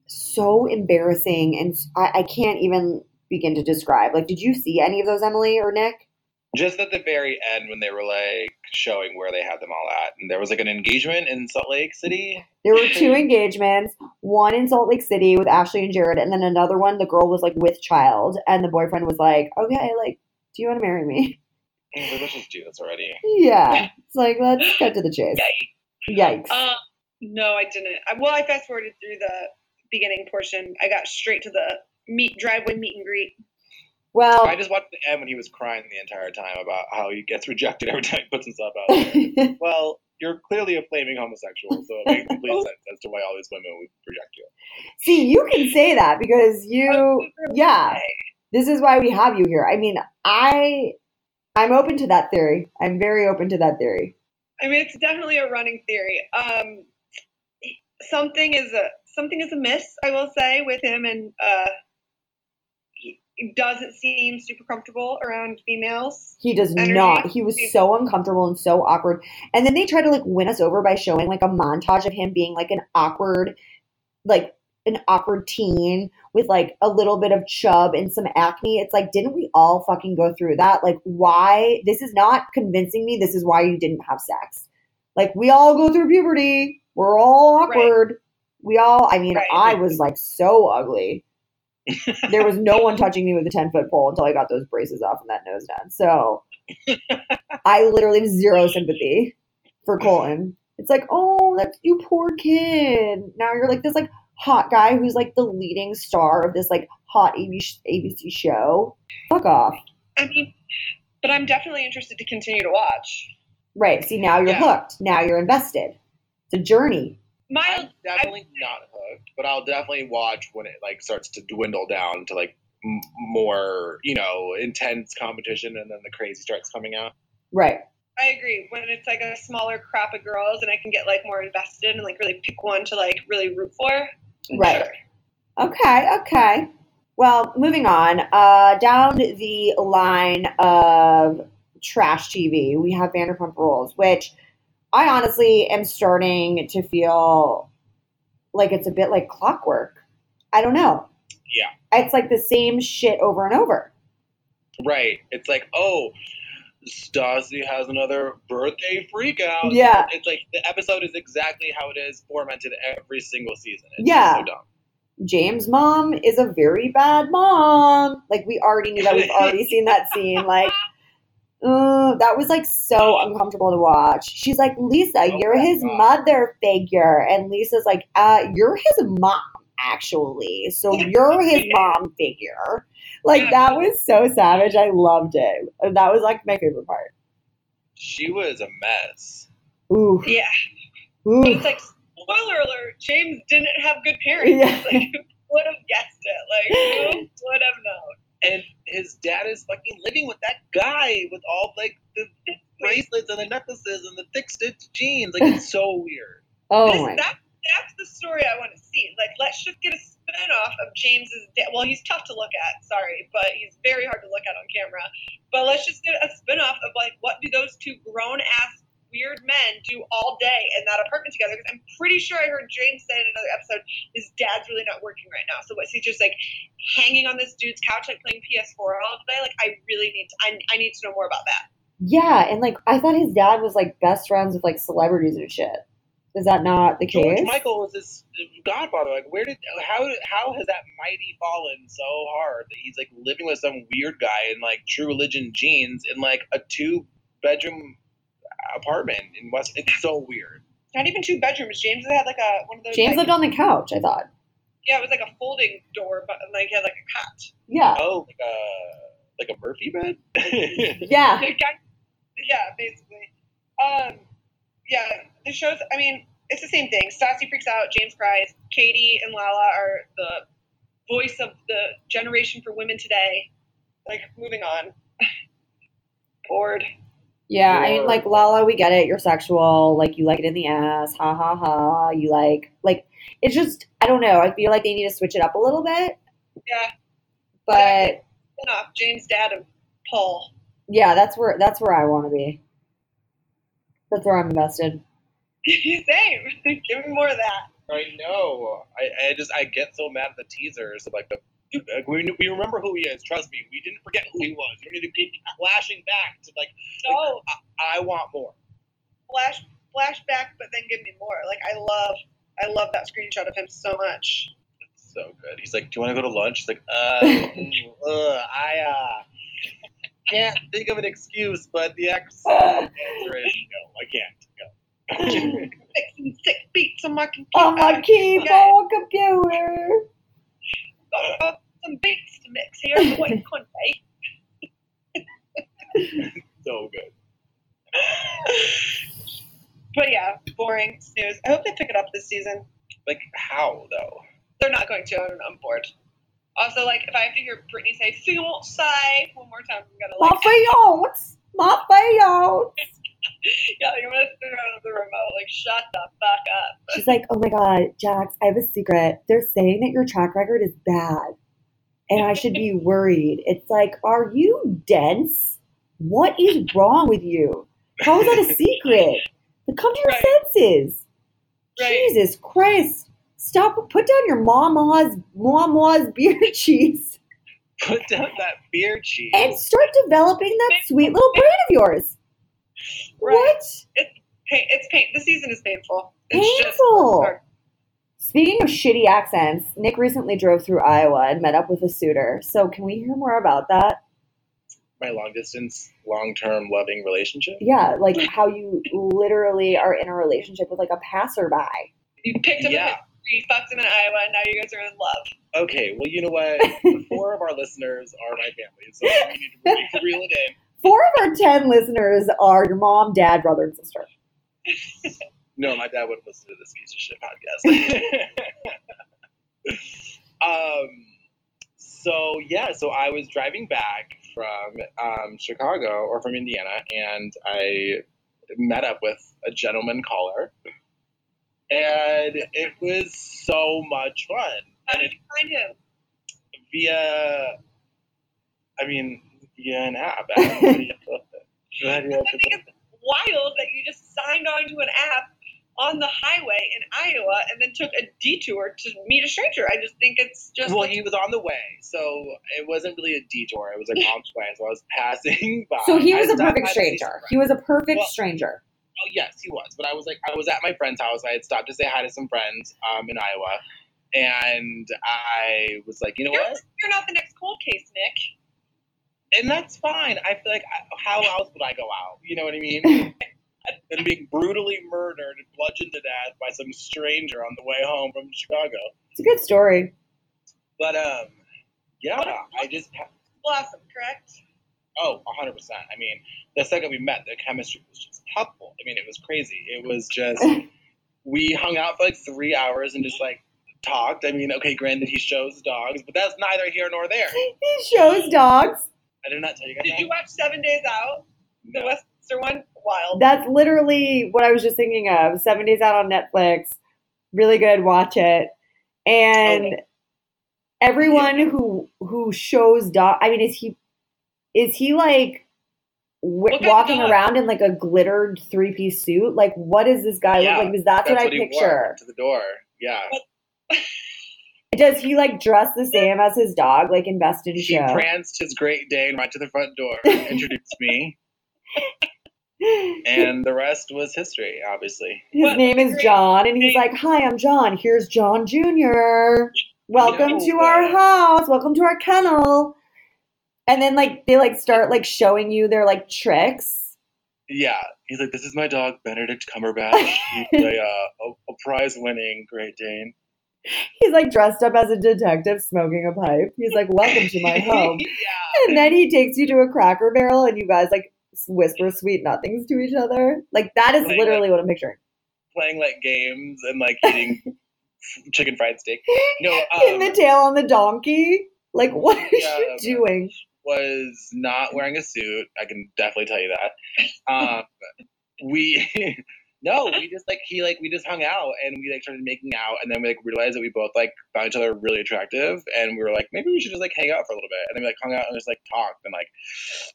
so embarrassing, and I, I can't even begin to describe. Like, did you see any of those, Emily or Nick? Just at the very end when they were like showing where they had them all at, and there was like an engagement in Salt Lake City. There were two engagements, one in Salt Lake City with Ashley and Jared, and then another one, the girl was like with child, and the boyfriend was like, okay, like, do you want to marry me? I was Let's just do this already. Yeah. It's like, let's cut to the chase. Yikes. Um, no, I didn't. Well, I fast forwarded through the beginning portion. I got straight to the meet driveway meet and greet. Well, I just watched the end when he was crying the entire time about how he gets rejected every time he puts himself out there. well, you're clearly a flaming homosexual, so it makes complete sense as to why all these women would reject you. see, you can say that because you, yeah, this is why we have you here. I mean, I, I'm open to that theory. I'm very open to that theory. I mean, it's definitely a running theory. Um, something is a something is amiss, I will say, with him, and uh, he doesn't seem super comfortable around females. He does Energy. not. He was so uncomfortable and so awkward. And then they try to like win us over by showing like a montage of him being like an awkward, like an awkward teen with like a little bit of chub and some acne. It's like, didn't we all fucking go through that? Like, why? This is not convincing me. This is why you didn't have sex. Like, we all go through puberty. We're all awkward. We all, I mean, Right. I was like so ugly. there was no one touching me with a 10 foot pole until I got those braces off and that nose done. So I literally have zero sympathy for Colton. It's like, oh, that's you poor kid. Now you're like this like hot guy who's like the leading star of this like hot ABC ABC show. Fuck off. I mean, but I'm definitely interested to continue to watch. Right. See, now you're Yeah. hooked. Now you're invested. It's a journey. I'm Mild, definitely not hooked, but I'll definitely watch when it like starts to dwindle down to like m- more, you know, intense competition, and then the crazy starts coming out. Right. I agree. When it's like a smaller crop of girls, and I can get like more invested and like really pick one to like really root for. Right. Sure. Okay, okay. Well, moving on. Uh, down the line of trash TV. We have Vanderpump Rules, which I honestly am starting to feel like it's a bit like clockwork. I don't know. Yeah. It's like the same shit over and over. Right. It's like, oh, Stassi has another birthday freak out. Yeah. It's like the episode is exactly how it is formatted every single season. It's Yeah. so dumb. James' mom is a very bad mom. Like we already knew that. We've already seen that scene. Like, uh, that was like so uncomfortable to watch. She's like, Lisa, Oh you're his God. mother figure, and Lisa's like, uh, you're his mom actually. So you're his mom figure. Like that was so savage. I loved it. That was like my favorite part. She was a mess. Ooh, Yeah. ooh. It's like spoiler alert. James didn't have good parents. Yeah. Like, who would have guessed it? Like, who would have known? And his dad is fucking living with that guy with all like the bracelets and the necklaces and the thick stitched jeans. Like it's so weird. Oh This- my. that, that's the story I want to see. Like, let's just get a spin off of James's dad. Well, he's tough to look at, sorry, but he's very hard to look at on camera. But let's just get a spin off of, like, what do those two grown ass weird men do all day in that apartment together? Because I'm pretty sure I heard James say in another episode his dad's really not working right now. So, what's he just like hanging on this dude's couch, like playing PS4 all day? Like, I really need to, I, I need to know more about that. Yeah, and like I thought his dad was like best friends with like celebrities and shit. Is that not the George case? Michael was his godfather. Like where did how how has that mighty fallen so hard that he's like living with some weird guy in like True Religion jeans in like a two bedroom apartment in West? It's so weird. Not even two bedrooms. James had like a one of those. James like, lived on the couch, I thought. Yeah, it was like a folding door, but like he had like a cot. Yeah. Oh, like a like a Murphy bed. Yeah. Yeah, basically. Um, yeah, the shows. I mean, it's the same thing. Stassi freaks out. James cries. Katie and Lala are the voice of the generation for women today. Like, moving on. Bored. Yeah, I mean, like Lala, we get it. You're sexual. Like you like it in the ass. Ha ha ha. You like like it's just I don't know. I feel like they need to switch it up a little bit. Yeah. But Enough. James' dad and Paul. yeah, that's where that's where I want to be. That's where I'm invested. Same. Give me more of that. I know. I, I just I get so mad at the teasers of like the. Like we, we remember who he is. Trust me, we didn't forget who he was. We need to keep flashing back to like No, I want more. flash, flashback, but then give me more. Like, I love, I love that screenshot of him so much. It's so good. He's like, "Do you want to go to lunch?" He's like, "Uh, uh I uh can't think of an excuse, but the ex- answer is no. I can't go." Fixing sick beats on my computer. On my keyboard computer. Some beats to mix here in the white country. so good. But yeah, boring snooze. I hope they pick it up this season. Like how though? They're not going to. I'm on board. Also, like, if I have to hear Brittany say "fiance" one more time, I'm gonna My like, fiance. My fiance. yeah, you're gonna throw out the remote. Like, shut the fuck up. She's like, oh my God, Jax, I have a secret. They're saying that your track record is bad and I should be worried. It's like, are you dense? What is wrong with you? How is that a secret? Come to your Right. senses. Right. Jesus Christ. Stop, put down your mama's, mama's beer cheese Put down that beer cheese. and start developing that sweet little brain of yours. Right. What? Pain, it's pain. The season is painful. It's Painful. Hard. Speaking of shitty accents, Nick recently drove through Iowa and met up with a suitor. So, can we hear more about that? My long distance, long term loving relationship. Yeah, like how you literally are in a relationship with like a passerby. You picked him Yeah. up. You fucked him in Iowa, and now you guys are in love. Okay, well, you know what? Four of our listeners are my family, so we need to re- reel it in. Four of our 10 listeners are your mom, dad, brother, and sister. No, my dad wouldn't listen to this piece of shit podcast. um, so yeah, so I was driving back from um, Chicago or from Indiana, and I met up with a gentleman caller, and it was so much fun. How did you find him? via, I mean, via an app. I don't know. Go. I think it's wild that you just signed on to an app on the highway in Iowa and then took a detour to meet a stranger. I just think it's just Well, like, he was on the way, so it wasn't really a detour. It was like on the way, so I was passing by. So he was a stopped perfect by to see some stranger. He was a perfect Well- stranger. Oh yes, he was. But I was like, I was at my friend's house. I had stopped to say hi to some friends um, in Iowa, and I was like, you know you're, what? you're not the next cold case, Nick. And that's fine. I feel like I, how else would I go out? You know what I mean? and being brutally murdered and bludgeoned to death by some stranger on the way home from Chicago. It's a good story. But um, yeah, I just Blossom, correct? Oh, 100%. I mean, the second we met, the chemistry was just palpable. I mean, it was crazy. It was just we hung out for like three hours and just like talked. I mean, okay, granted he shows dogs, but that's neither here nor there. He shows dogs. I did not tell you guys. Did that. you watch Seven Days Out? The No. One? Wild. That's literally what I was just thinking of. Seven Days Out on Netflix. Really good. Watch it. And Okay. everyone who who shows dog. I mean, is he is he like w- walking around in like a glittered three piece suit? Like, what does this guy Yeah, look like? Because that's, That's what I what he picture. to the door. Yeah. Does he like dress the same as his dog, like in Best in He Show? pranced his Great Dane right to the front door, introduced me, and the rest was history, obviously. His What name is John, and he's like, "Hi, I'm John. Here's John Jr. Welcome No to our house. Welcome to our kennel." And then like they like start like showing you their like tricks. Yeah. He's like, this is my dog, Benedict Cumberbatch. He's a, uh, a, a prize-winning Great Dane. He's like dressed up as a detective smoking a pipe. He's like, "Welcome to my home." yeah. and then he takes you to a Cracker Barrel, and you guys like whisper sweet nothings to each other. Like that is Like, literally what I'm picturing. Playing like games and like eating chicken fried steak. No, In um, the tail on the donkey. Like, what are Yeah, you doing? was not wearing a suit. I can definitely tell you that. Um, we no, we just like he like we just hung out and we like started making out and then we like realized that we both like found each other really attractive and we were like maybe we should just like hang out for a little bit and then we like hung out and just like talked and like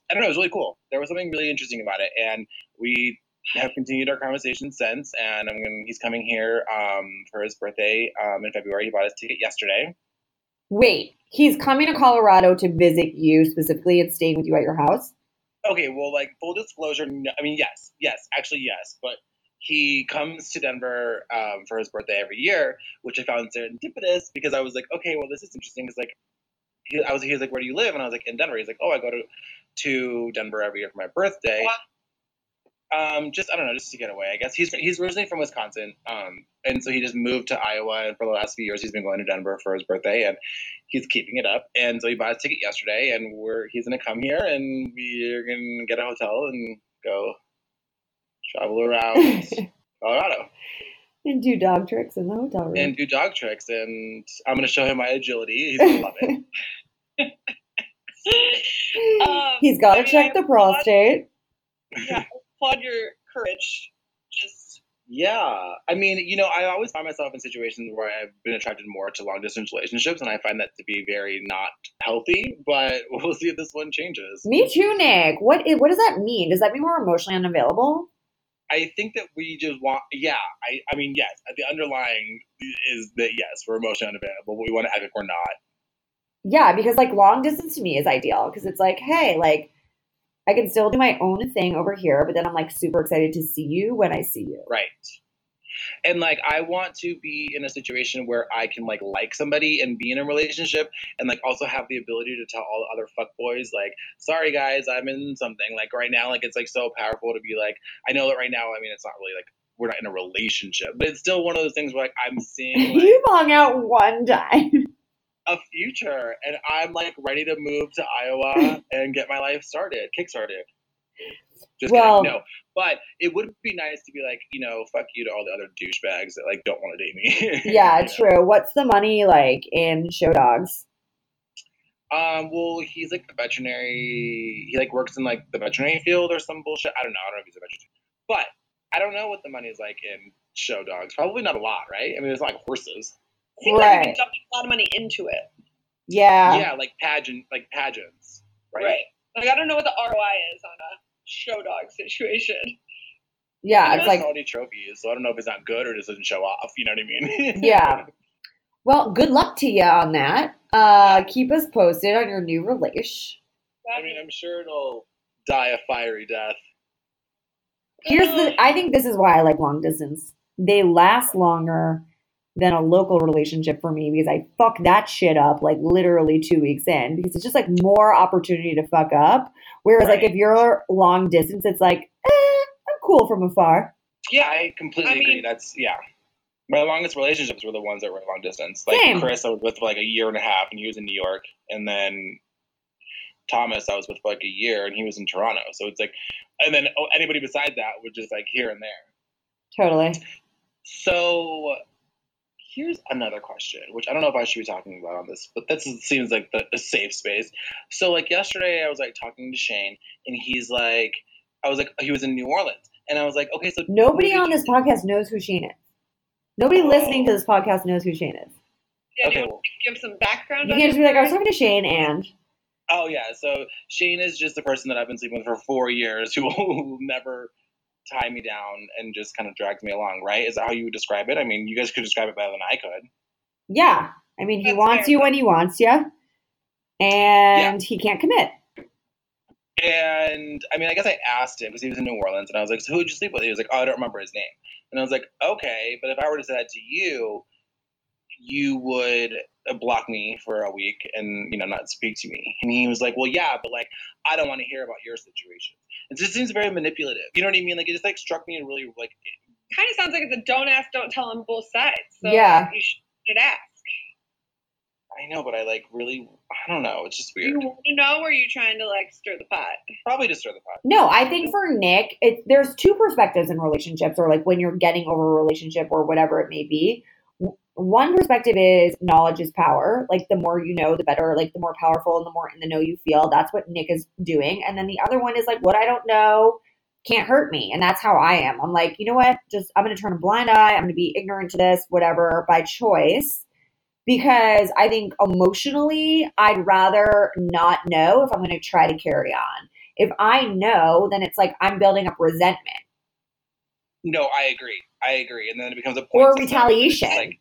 I don't know it was really cool. There was something really interesting about it and we have continued our conversation since and I'm gonna he's coming here um for his birthday um in February. He bought his ticket yesterday. Wait, he's coming to Colorado to visit you specifically and staying with you at your house? Okay, well, like full disclosure, no, I mean, yes, yes, actually, yes, but he comes to Denver um, for his birthday every year, which I found serendipitous because I was like, okay, well, this is interesting because like, he, I was he was like, where do you live? And I was like, in Denver. He's like, oh, I go to to Denver every year for my birthday. Um, just I don't know, just to get away. I guess he's he's originally from Wisconsin, um, and so he just moved to Iowa, and for the last few years he's been going to Denver for his birthday, and he's keeping it up. And so he bought his ticket yesterday, and we're he's gonna come here, and we're gonna get a hotel and go travel around Colorado and do dog tricks in the hotel room. and do dog tricks, and I'm gonna show him my agility. He's gonna love it. Um, he's got I to mean, check I the prostate. yeah, applaud your courage. Just Yeah, I mean, you know, I always find myself in situations where I've been attracted more to long distance relationships, and I find that to be very not healthy. But we'll see if this one changes. Me too, Nick. What what does that mean? Does that mean we're emotionally unavailable? I think that we just want, yeah. I, I mean, yes. The underlying is that yes, we're emotionally unavailable, but we want to act like we're not. Yeah, because like long distance to me is ideal because it's like, hey, like I can still do my own thing over here, but then I'm like super excited to see you when I see you. Right. And like I want to be in a situation where I can like like somebody and be in a relationship and like also have the ability to tell all the other fuck boys like, sorry guys, I'm in something. Like right now, like it's like so powerful to be like I know that right now, I mean it's not really like we're not in a relationship, but it's still one of those things where like I'm seeing like You've hung out one time. a future and I'm like ready to move to Iowa and get my life started, kick started. Just Well- kidding, no. But it would be nice to be like, you know, fuck you to all the other douchebags that like don't want to date me. yeah, You know? true. What's the money like in show dogs? Um, well, he's like a veterinary. He like works in like the veterinary field or some bullshit. I don't know. I don't know if he's a veterinarian, but I don't know what the money is like in show dogs. Probably not a lot, right? I mean, it's like horses. seems like Right. been dumping a lot of money into it. Yeah. yeah, like pageant, like pageants, right? Right. Like I don't know what the ROI is on a show dog situation. Yeah, it's like any trophies, so I don't know if it's not good or just doesn't show off. You know what I mean? Yeah. Well, good luck to you on that. Uh, keep us posted on your new release. I mean, I'm sure it'll die a fiery death. Here's the I think this is why I like long distance. They last longer than a local relationship for me because I fuck that shit up like literally two weeks in because it's just like more opportunity to fuck up. Whereas like if you're long distance, it's like, eh, I'm cool from afar. Yeah, I completely I mean- agree. That's yeah. My longest relationships were the ones that were long distance. Like Same. Chris, I was with for like a year and a half, and he was in New York, and then Thomas, I was with for like a year, and he was in Toronto. So it's like, and then oh, anybody besides that was just like here and there. Totally. So here's another question, which I don't know if I should be talking about on this, but this is, seems like the, a safe space. So like yesterday, I was like talking to Shane, and he's like, I was like, he was in New Orleans, and I was like, okay, so Nobody on you- this podcast knows who Shane is. Nobody listening to this podcast knows who Shane is. Yeah, you Okay. want give some background? You on can't just be like, I was talking to Shane and Oh yeah, so Shane is just the person that I've been sleeping with for four years who will never tie me down and just kind of drags me along, right? Is that how you would describe it? I mean, you guys could describe it better than I could. yeah. I mean, he That's wants fair. you when he wants you, and he can't commit. And I mean, I guess I asked him because he was in New Orleans, and I was like, "So who did you sleep with?" He was like, "Oh, I don't remember his name." And I was like, "Okay, but if I were to say that to you, you would uh, block me for a week and you know not speak to me." And he was like, "Well, yeah, but like I don't want to hear about your situation." It just seems very manipulative. You know what I mean? Like it just like struck me and really like kind of sounds like it's a don't ask, don't tell on both sides. So Yeah. like, you should ask. I know, but I like really I don't know. It's just weird. you weird. want to know, or are you trying to like stir the pot? Probably just stir the pot. No, I think for Nick, it, there's two perspectives in relationships, or like when you're getting over a relationship or whatever it may be. One perspective is knowledge is power. Like the more you know, the better. Like the more powerful and the more in the know you feel. That's what Nick is doing. And then the other one is like what I don't know can't hurt me, and that's how I am. I'm like, you know what? Just I'm going to turn a blind eye. I'm going to be ignorant to this, whatever, by choice. Because I think emotionally, I'd rather not know if I'm going to try to carry on if I know, then it's like I'm building up resentment No, I agree. I agree. And then it becomes a point or retaliation. Like,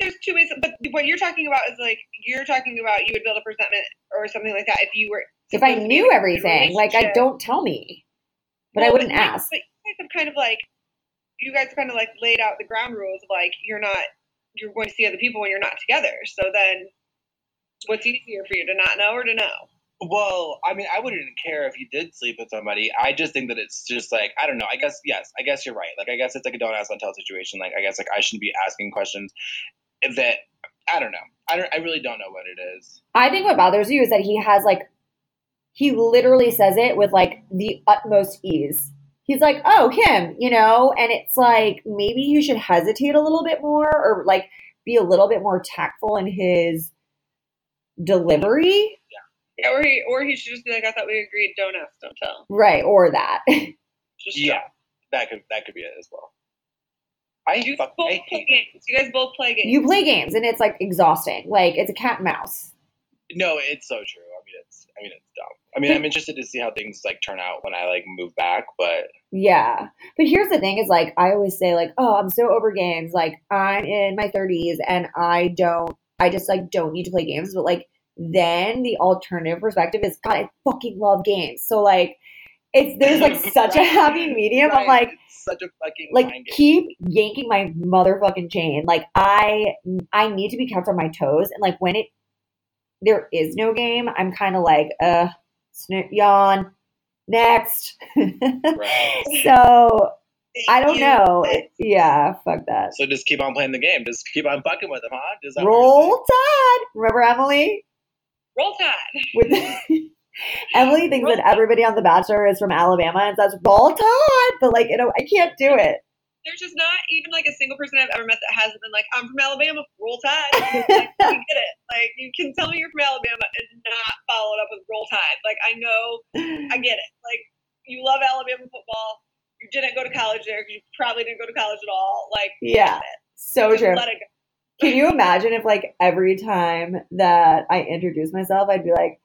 There's two ways, but what you're talking about is like you're talking about you would build up resentment or something like that if you were. if I supposed to be in knew everything, like I don't tell me, but I wouldn't you- ask. But you guys have kind of like, you guys kind of like laid out the ground rules of like you're not, you're going to see other people when you're not together. So then, what's easier for you to not know or to know? well, I mean, I wouldn't care if you did sleep with somebody. I just think that it's just like I don't know. I guess yes. I guess you're right. Like I guess it's like a don't ask, don't tell situation. Like I guess like I shouldn't be asking questions that I don't know. I don't. I really don't know what it is. I think what bothers you is that he has like, he literally says it with like the utmost ease. He's like, oh, him, you know, and it's like maybe you should hesitate a little bit more or like be a little bit more tactful in his delivery. Yeah, yeah or he, or he should just be like, I thought we agreed, don't ask, don't tell. Right, or that. Just Yeah, that could that could be it as well. I You fuck. both I play hate. games. You guys both play games. you play games and it's like exhausting. Like it's a cat and mouse. No, it's so true. I mean, it's. I mean, it's dumb. I mean, I'm interested to see how things like turn out when I like move back, but Yeah. But here's the thing is like I always say like, "Oh, I'm so over games. Like I'm in my 30s and I don't I just like don't need to play games." But like then the alternative perspective is god, I fucking love games. So like it's there's like such a happy medium. I'm like it's such a fucking like keep yanking my motherfucking chain. Like I I need to be kept on my toes and like when it there is no game, I'm kind of like uh snoot yawn next. Right. so I don't know. Yeah, fuck that. So just keep on playing the game. Just keep on fucking with them, huh? That Roll Tide. Remember Emily? Roll Tide. With Emily thinks that everybody on The Bachelor is from Alabama and says Roll Tide, but like you know, I can't do it. There's just not even like a single person I've ever met that hasn't been like, I'm from Alabama, roll tide. like, we get it. Like, you can tell me you're from Alabama and not follow it up with roll tide. Like, I know, I get it. Like, you love Alabama football. You didn't go to college there because you probably didn't go to college at all. Like, Yeah, so Just true. Let it go. Can you imagine if like every time that I introduce myself, I'd be like,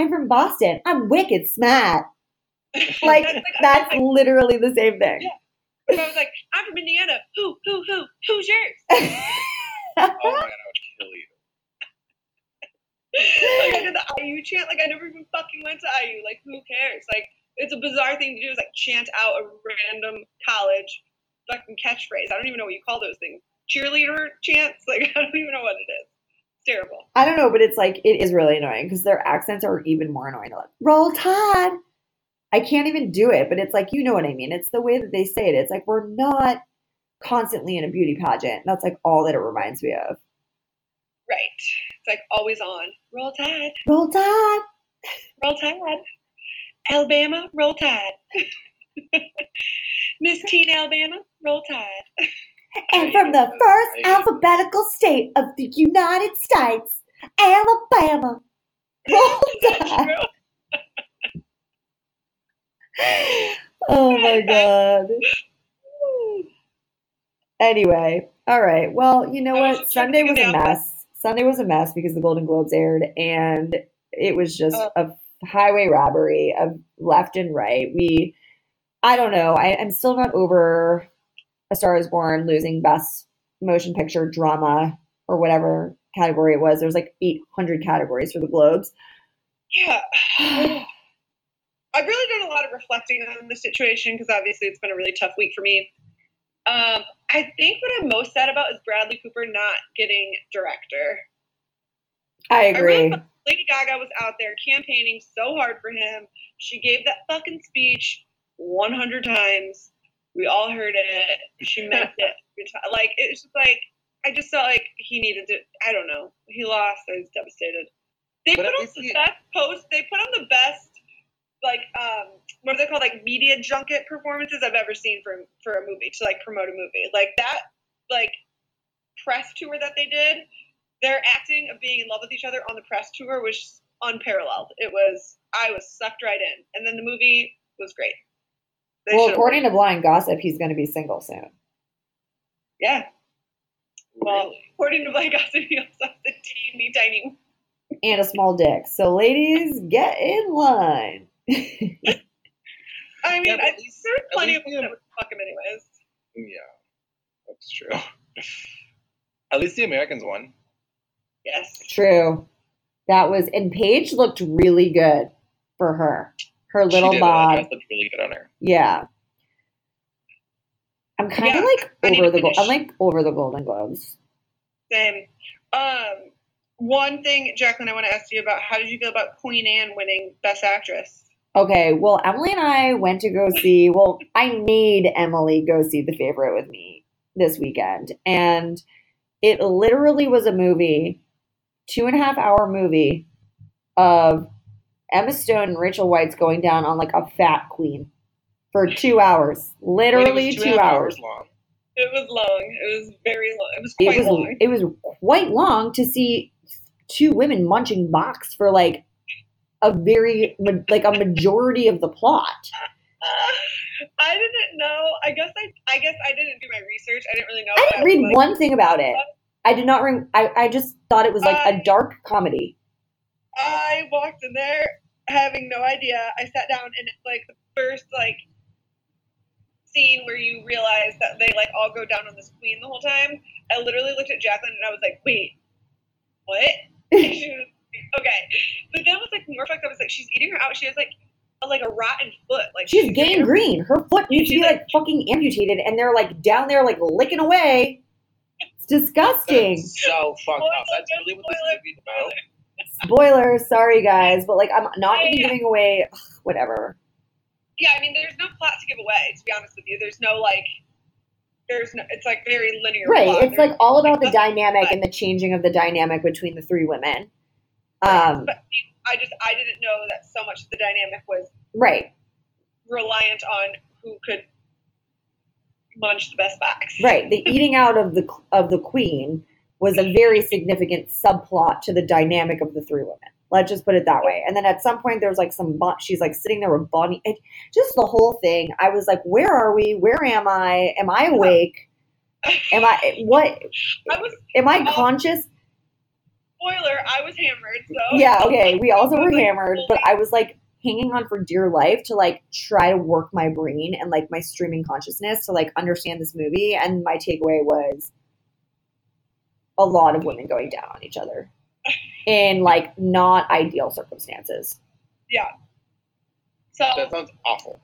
"I'm from Boston. I'm wicked smart." Like That's literally the same thing. If I was like, I'm from Indiana. Who, who, who, who's yours? Oh my god, I would kill you. like I did the IU chant. Like I never even fucking went to IU. Like who cares? Like it's a bizarre thing to do. Is like chant out a random college fucking catchphrase. I don't even know what you call those things. Cheerleader chants. Like I don't even know what it is. Terrible. I don't know, but it's like it is really annoying because their accents are even more annoying. Like, roll tide. I can't even do it, but it's like you know what I mean. It's the way that they say it. It's like we're not constantly in a beauty pageant. That's like all that it reminds me of. Right. It's like always on. Roll Tide. Roll tide. Roll Tide. Alabama. Roll Tide. Miss Teen Alabama. Roll Tide. And from the first alphabetical state of the United States, Alabama. Roll tide. Oh my god. Anyway, all right. Well, you know what? Sunday was a checking it out. mess. Sunday was a mess because the Golden Globes aired, and it was just Oh. a highway robbery of left and right. We, I don't know. I, I'm still not over A Star Is Born losing Best Motion Picture Drama or whatever category it was. There was like 800 categories for the Globes. Yeah. I've really done a lot of reflecting on the situation because obviously it's been a really tough week for me. Um, I think what I'm most sad about is Bradley Cooper not getting director. I I really agree. Lady Gaga was out there campaigning so hard for him. She gave that fucking speech 100 times. We all heard it. She meant it. Like it was just like I just felt like he needed to. I don't know. He lost. I was devastated. They But put on the he- best post. They put on the best like um what are they called like media junket performances I've ever seen for for a movie to like promote a movie. Like that like press tour that they did their acting of being in love with each other on the press tour was unparalleled. It was I was sucked right in, and then the movie was great. They Well, according won. to Blind Gossip, he's going to be single soon. yeah, well, Really? according to Blind Gossip, he also has a teeny tiny. and a small dick. So, ladies, get in line. I mean, Yeah, I at least- there's plenty of the- women that would fuck him anyways. Yeah, that's true. At least the Americans won. Yes. True. That was, and Paige looked really good for her. Her She little did, bod. Looked really good on her. Yeah. I'm kind of Yeah, like I over the, Go- I'm like over the Golden Globes. Same. Um, one thing, Jacqueline, I want to ask you about: How did you feel about Queen Anne winning Best Actress? Okay, well, Emily and I went to go see, well, I made Emily go see The Favorite with me this weekend. And it literally was a movie, two and a half hour movie of Emma Stone and Rachel Weisz going down on like a fat queen for two hours. It Literally two two, half hours. long. It was long. It was very long. It was It quite was long. it was quite long to see two women munching box for like a very like a majority of the plot. I didn't know. I guess I. I guess I didn't do my research. I didn't really know. I didn't read like- one thing about it. I did not read. I, I just thought it was like a Uh, dark comedy. I walked in there having no idea. I sat down and it's like the first like scene where you realize that they like all go down on this queen the whole time. I literally looked at Jacqueline and I was like, wait, what? Was okay. But then it was like more fucked up. I was like, she's eating her out. She has like a, like a rotten foot. Like She's gangrene. Her foot needs to be She's like fucking amputated, and they're like down there like licking away. It's disgusting. That's so fucked up. That's really what this spoiler, movie's about. Spoilers, sorry guys, but like I'm not Yeah, even yeah. giving away ugh, whatever. Yeah, I mean, there's no plot to give away. To be honest with you, there's no like. There's no. It's like very linear. Right. plot. It's like all about the dynamic and the changing of the dynamic between the three women. Um, but I just I didn't know that so much of the dynamic was right. reliant on who could munch the best box. Right. The eating out of the of the queen was a very significant subplot to the dynamic of the three women. Let's just put it that way. And then at some point, there's like some. She's like sitting there with Bonnie. It, just the whole thing. I was like, "Where are we? Where am I? Am I awake? Am I what? I was Am I oh. conscious?" spoiler. I was hammered. So Yeah. Okay. We also were hammered, but I was like hanging on for dear life to like try to work my brain and like my streaming consciousness to like understand this movie. And my takeaway was a lot of women going down on each other in like not ideal circumstances. Yeah. So That sounds awful.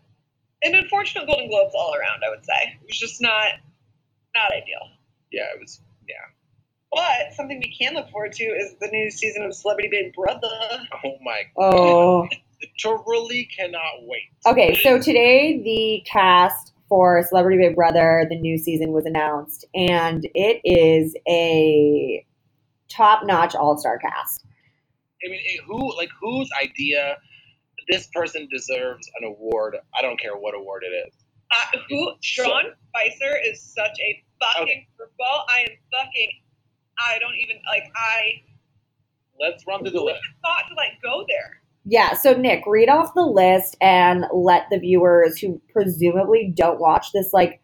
an unfortunate Golden Globes all around, I would say. It was just not not ideal. Yeah, it was. Yeah. But something we can look forward to is the new season of Celebrity Big Brother. Oh my. Oh. God. Oh. Truly cannot wait. Okay, so today the cast for Celebrity Big Brother, the new season was announced, and it is a top-notch all-star cast. I mean, who like whose idea? This person deserves an award. I don't care what award it is. Uh, who? Sean Spicer is such a fucking Okay. curveball. I am fucking. I don't even like. I Let's run through the list. thought to like go there. Yeah, so Nick, read off the list and let the viewers who presumably don't watch this like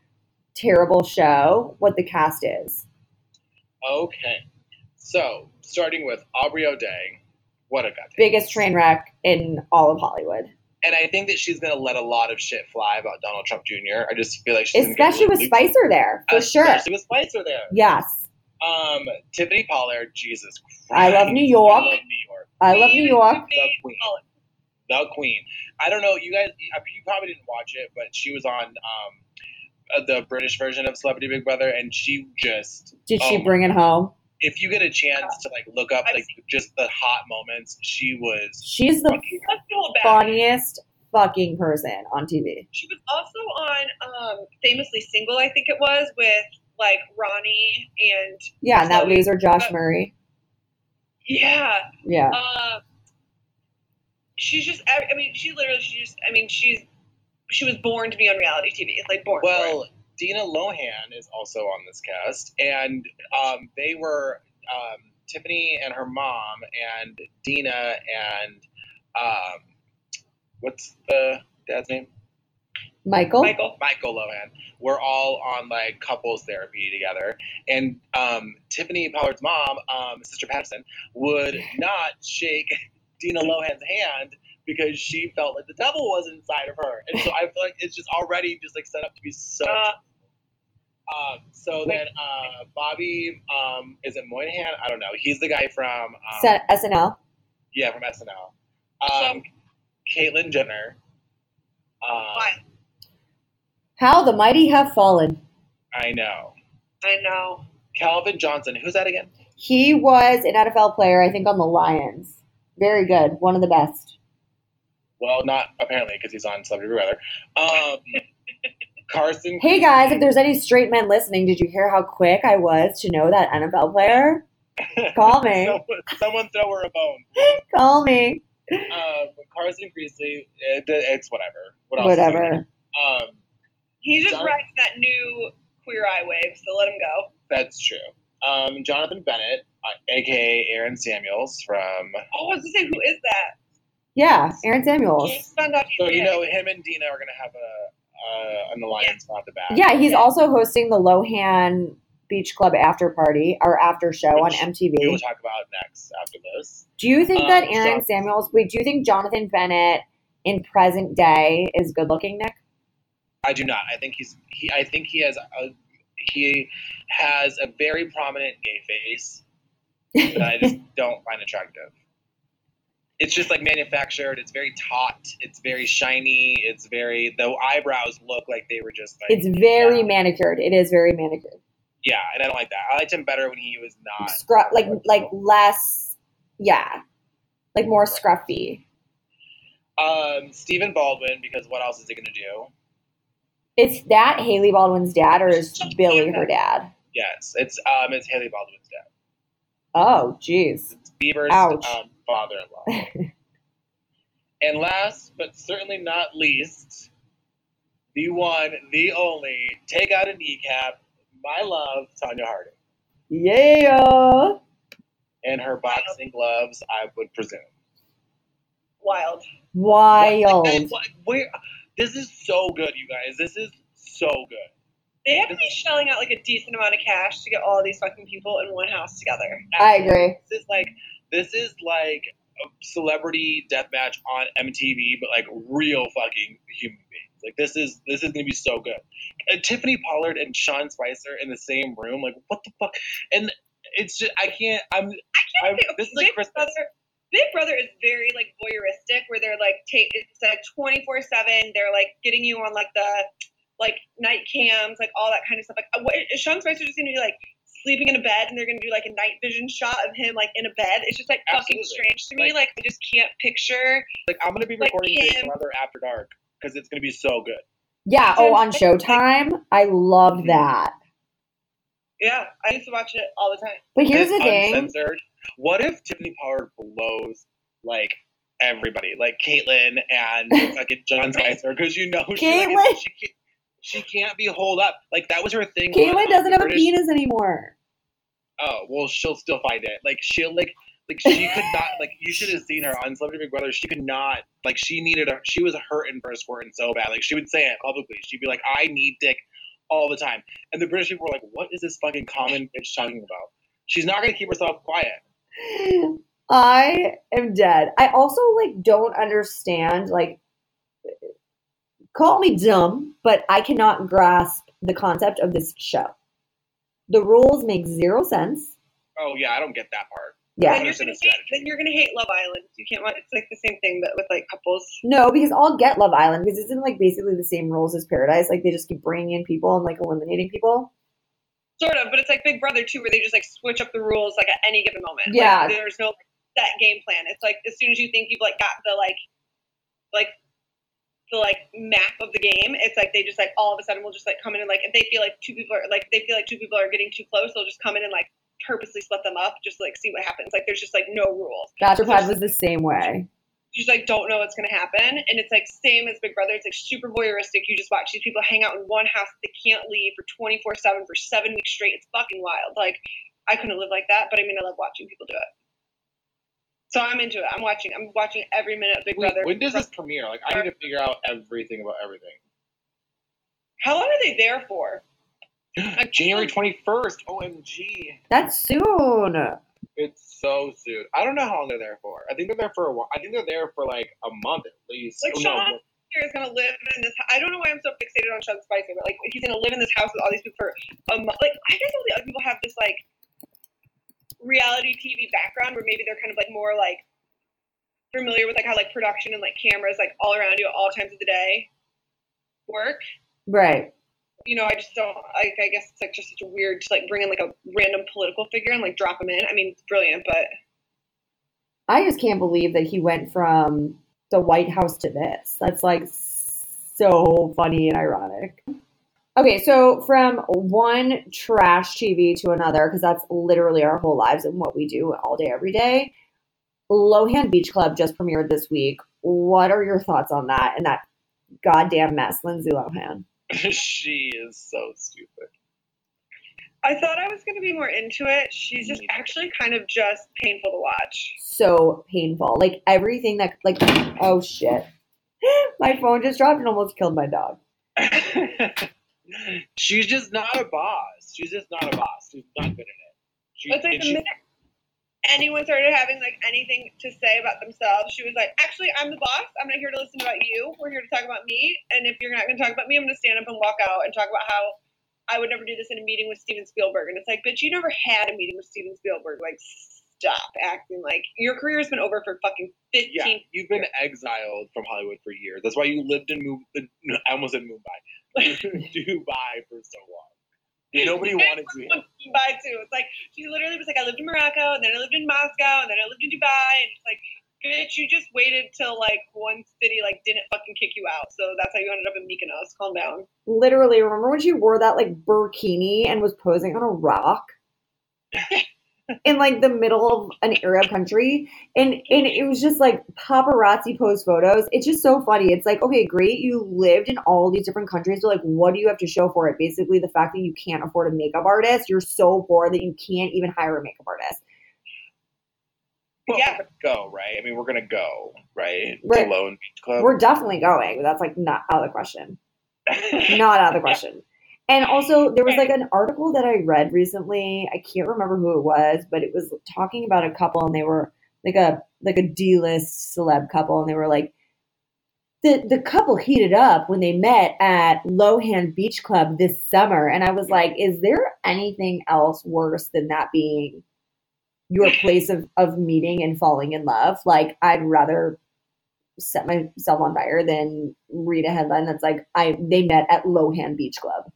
terrible show what the cast is. Okay. So, starting with Aubrey O'Day. What a goddamn. Biggest train wreck in all of Hollywood. And I think that she's going to let a lot of shit fly about Donald Trump Jr. I just feel like she's Especially with Spicer there, for sure. Especially with Spicer there. Yes. Um, Tiffany Pollard, Jesus Christ. I love New York. I love New York. I love New York. The queen. The queen. I don't know, you guys, you probably didn't watch it, but she was on um, uh, the British version of Celebrity Big Brother, and she just, Did she Oh. bring it home? if you get a chance to like look up like just the hot moments, she was She's the fucking Let's feel bad. funniest fucking person on TV. She was also on um, Famously Single, I think it was, with like Ronnie and Yeah, and that Chloe. loser Josh Murray. yeah. Yeah. Uh, she's just. I, I mean, she literally. She just. I mean, she's. She was born to be on reality TV. It's like born. for it. Well, Dina Lohan is also on this cast, and um, they were um, Tiffany and her mom, and Dina and um, what's the dad's name? Michael? Michael. Michael Lohan. We're all on like couples therapy together, and um, Tiffany Pollard's mom, um, Sister Patterson, would not shake Dina Lohan's hand because she felt like the devil was inside of her, and so I feel like it's just already just like set up to be so. Uh, Um, so then uh, Bobby, um, is it Moynihan? I don't know. He's the guy from um, SNL. yeah from SNL. Um, Caitlyn Jenner. Um, Why? How the mighty have fallen. I know. I know. Calvin Johnson. Who's that again? He was an NFL player, I think, on the Lions. Very good. One of the best. Well, not apparently because he's on Celebrity Big Brother. Um, Carson. Hey guys, if there's any straight men listening, did you hear how quick I was to know that NFL player? Call me. someone, someone throw her a bone. Call me. Um, Carson Kressley. It, it's whatever. What else? Whatever. Um, He's just John- riding that new queer eye wave, so let him go. That's true. Um, Jonathan Bennett, uh, aka Aaron Samuels from. Oh, I was gonna say, who is that? Yeah, Aaron Samuels. Just found out he's So you know him and Dina are gonna have a uh, an alliance off the bat. Yeah, he's Yeah. also hosting the Lohan Beach Club after party or after show on Which We will MTV. talk about next after this. Do you think Um, that Aaron so- Samuels? Wait, do you think Jonathan Bennett in present day is good looking, Nick? I do not. I think he's he. I think he has a he has a very prominent gay face that I just don't find attractive. It's just like manufactured. It's very taut. It's very shiny. It's very the eyebrows look like they were just like It's very yeah, manicured. It is very manicured. yeah, and I don't like that. I liked him better when he was not Scru- like like less, yeah, like more scruffy. um Stephen Baldwin because what else is he gonna do? It's that Hailey Baldwin's dad, or is Billy her dad? Yes, it's um it's Hailey Baldwin's dad. Oh, jeez. It's Bieber's um, father-in-law. and last but certainly not least, the one, the only, take out a kneecap, my love, Tonya Harding, Yeah. and her boxing gloves, I would presume. Wild. Wild. What- what- where- this is so good, you guys. This is so good. They have to be shelling out like a decent amount of cash to get all these fucking people in one house together. I agree. This is like, this is like a celebrity death match on MTV, but like real fucking human beings. Like this is this is gonna be so good. And Tiffany Pollard and Sean Spicer in the same room, like what the fuck? And it's just I can't. I'm. I can't think- this is like Christmas. Brother, Big Brother is very like voyeuristic, where they're like take it's like twenty four seven. They're like getting you on like the like night cams, like all that kind of stuff. Like, uh, what, is Sean Spicer just gonna be like sleeping in a bed, and they're gonna do like a night vision shot of him like in a bed? It's just like fucking strange to me. Like- Like, I just can't picture. Like I'm gonna be Like recording Big. Brother after dark because it's gonna be so good. Yeah. Oh, on Showtime. I love that. Yeah, I used to watch it all the time. But here's the It's thing. Uncensored. What if Tiffany Pollard blows like everybody, like Caitlyn and fucking John Spicer, because you know she, like, she, can't, she can't be holed up. Like that was her thing. Caitlyn doesn't have a penis anymore. Oh well, she'll still find it. Like she'll like. Like she could not like you should have seen her on Celebrity Big Brother. She could not like she needed a she was hurting for a squirting so bad. Like she would say it publicly. She'd be like, "I need dick all the time," and the British people were like, "What is this fucking common bitch talking about?" She's not gonna keep herself quiet. I am dead. I also like don't understand like call me dumb, but I cannot grasp the concept of this show. The rules make zero sense. Oh yeah, I don't get that part. Yeah. then you're gonna hate. Then you're gonna hate Love Island. You can't watch. It's like the same thing, but with like couples. No, because I'll get Love Island because it's in like basically the same rules as Paradise. Like they just keep bringing in people and like eliminating people. Sort of, but it's like Big Brother too, where they just like switch up the rules like at any given moment. Yeah. like, there's no like, set game plan. It's like as soon as you think you've like got the like, like the like map of the game, it's like they just like all of a sudden will just like come in and like if they feel like two people are like they feel like two people are getting too close, they'll just come in and like purposely split them up, just like see what happens. Like there's just like no rules. Bachelor Pad was the same way. You just like don't know what's gonna happen, and it's like same as Big Brother. It's like super voyeuristic. You just watch these people hang out in one house they can't leave for 24 seven for seven weeks straight. It's fucking wild. Like I couldn't live like that, but I mean I love watching people do it. So I'm into it. I'm watching. I'm watching every minute of Big Wait, Brother. when does this premiere? Like, I need to figure out everything about everything. How long are they there for? Like, January twenty first. Omg, That's soon. it's so soon. I don't know how long they're there for. I think they're there for a while. I think they're there for like a month at least. Like Oh, Sean no, Spicer is gonna live in this. I don't know why I'm so fixated on Sean Spicer, but like he's gonna live in this house with all these people for a month. Like I guess all the other people have this like reality TV background where maybe they're kind of like more like familiar with like how like production and like cameras like all around you at all times of the day work. Right. You know, I just don't. I, I guess it's like just such a weird to like bring in like a random political figure and like drop him in. I mean, it's brilliant, but I just can't believe that he went from the White House to this. That's like so funny and ironic. Okay, so from one trash TV to another, because that's literally our whole lives and what we do all day, every day. Lohan Beach Club just premiered this week. What are your thoughts on that and that goddamn mess, Lindsay Lohan? she is so stupid. I thought I was gonna be more into it. She's just actually kind of just painful to watch. So painful. Like everything that, like, oh shit. My phone just dropped and almost killed my dog. She's just not a boss. She's just not a boss. She's not good at it. She, It's like the she- minute anyone started having like anything to say about themselves, she was like, "Actually, I'm the boss. I'm not here to listen about you. We're here to talk about me. And if you're not going to talk about me, I'm going to stand up and walk out and talk about how I would never do this in a meeting with Steven Spielberg." And it's like, "Bitch, you never had a meeting with Steven Spielberg. Like, stop acting like your career has been over for fucking 15." yeah, you've been exiled from Hollywood for years. That's why you lived in Mu- no, I almost said Mumbai, Dubai for so long. Nobody wanted to. Dubai too. It's like she literally was like, I lived in Morocco, and then I lived in Moscow, and then I lived in Dubai, and it's like, bitch, you just waited till like one city like didn't fucking kick you out, so that's how you ended up in Mykonos. Calm down. Literally, remember when she wore that like burkini and was posing on a rock in like the middle of an Arab country? And and it was just like paparazzi post photos. It's just so funny. It's like, okay, great, you lived in all these different countries, but like what do you have to show for it? Basically the fact that you can't afford a makeup artist, you're so poor that you can't even hire a makeup artist. Well, Yeah. go right. I mean, we're gonna go right. Right. To Beach Club. We're definitely going, that's like not out of the question. not out of the question. And also, there was like an article that I read recently. I can't remember who it was, but it was talking about a couple, and they were like a like a D-list celeb couple, and they were like, the the couple heated up when they met at Lohan Beach Club this summer, and I was like, is there anything else worse than that being your place of of meeting and falling in love? Like, I'd rather set myself on fire than read a headline that's like, I they met at Lohan Beach Club.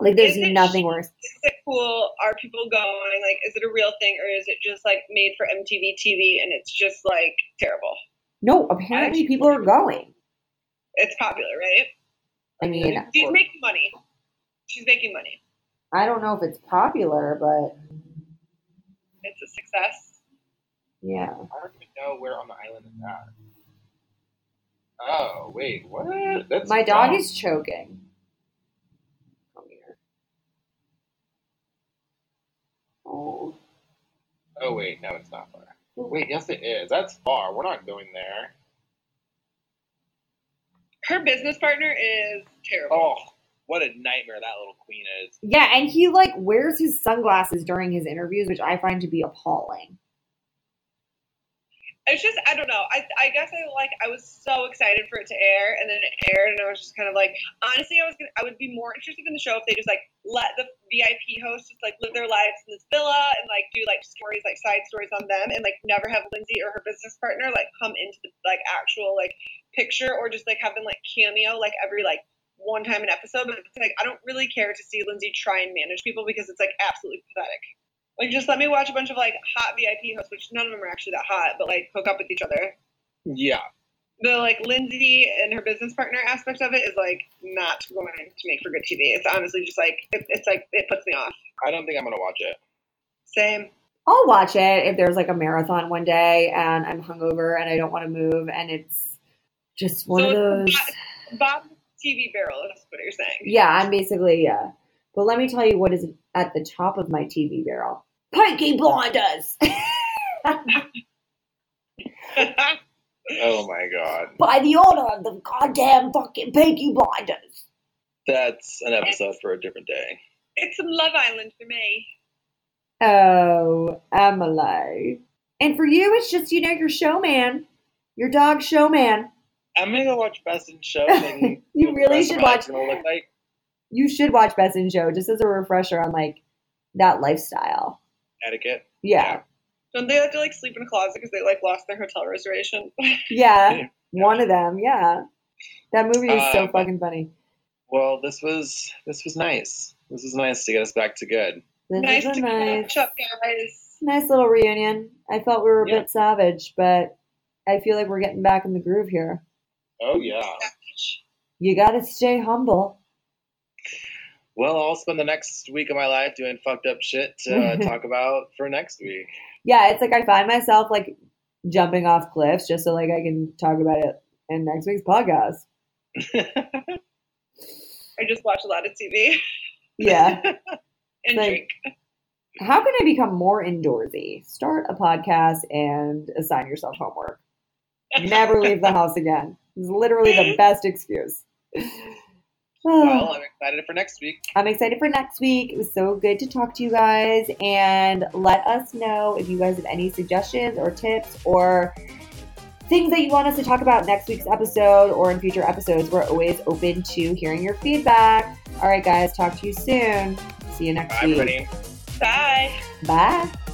Like, there's Is it nothing worse. Is it cool? Are people going? Like, is it a real thing, or is it just like made for MTV TV and it's just like terrible? No, apparently people are going. It's popular, right? I mean, She's making money. She's making money. I don't know if it's popular, but It's a success. yeah. I don't even know where on the island it's at. Oh wait, what? That's My dog dumb. is choking. Come here. Oh. Oh wait, no, it's not far. Wait, yes, it is. That's far. We're not going there. Her business partner is terrible. Oh, what a nightmare that little queen is. Yeah, and he like wears his sunglasses during his interviews, which I find to be appalling. It's just I don't know. I I guess I like I was so excited for it to air, and then it aired, and I was just kind of like, honestly, I was gonna, I would be more interested in the show if they just like let the VIP hosts just like live their lives in this villa and like do like stories like side stories on them, and like never have Lindsay or her business partner like come into the like actual like picture or just like have them like cameo like every like one time an episode. But it's like I don't really care to see Lindsay try and manage people because it's like absolutely pathetic. Like just let me watch a bunch of like hot VIP hosts, which none of them are actually that hot, but like hook up with each other. Yeah, The like Lindsay and her business partner aspect of it is like not going to make for good TV. It's honestly just like it, it's like it puts me off. I don't think I'm gonna watch it. Same. I'll watch it if there's like a marathon one day and I'm hungover and I don't want to move and it's just one So of it's those. Bottom TV barrel is what you're saying. Yeah, I'm basically yeah. But let me tell you what is at the top of my TV barrel. Peaky Blinders. Oh my god, By the order of the goddamn fucking Peaky Blinders. that's an episode for a different day. it's some Love Island for me. Oh, Emily. And for you, it's just, you know, your showman. Your dog showman. I'm gonna go watch Best in Show. And You see what the really should watch- life's Gonna look like. You should watch Best in Show just as a refresher on like that lifestyle. Etiquette. Yeah. Don't they have to like sleep in a closet because they like lost their hotel reservation? Yeah. One of them. Yeah. That movie is so Uh, fucking funny. Well, this was this was nice. This was nice to get us back to good. This nice is a to nice, catch up, guys. nice little reunion. I felt we were a Yeah. bit savage, but I feel like we're getting back in the groove here. Oh yeah. You gotta stay humble. Well, I'll spend the next week of my life doing fucked up shit to uh, talk about for next week. Yeah, it's like I find myself like jumping off cliffs just so like I can talk about it in next week's podcast. I just watch a lot of TV Yeah. and Like- drink. How can I become more indoorsy? Start a podcast and assign yourself homework. Never leave the house again. It's literally the best excuse. Hmm. well, I'm excited for next week. I'm excited for next week. It was so good to talk to you guys. And let us know if you guys have any suggestions or tips or things that you want us to talk about next week's episode or in future episodes. We're always open to hearing your feedback. All right, guys, talk to you soon. See you next Bye, week. everybody. Bye. Bye.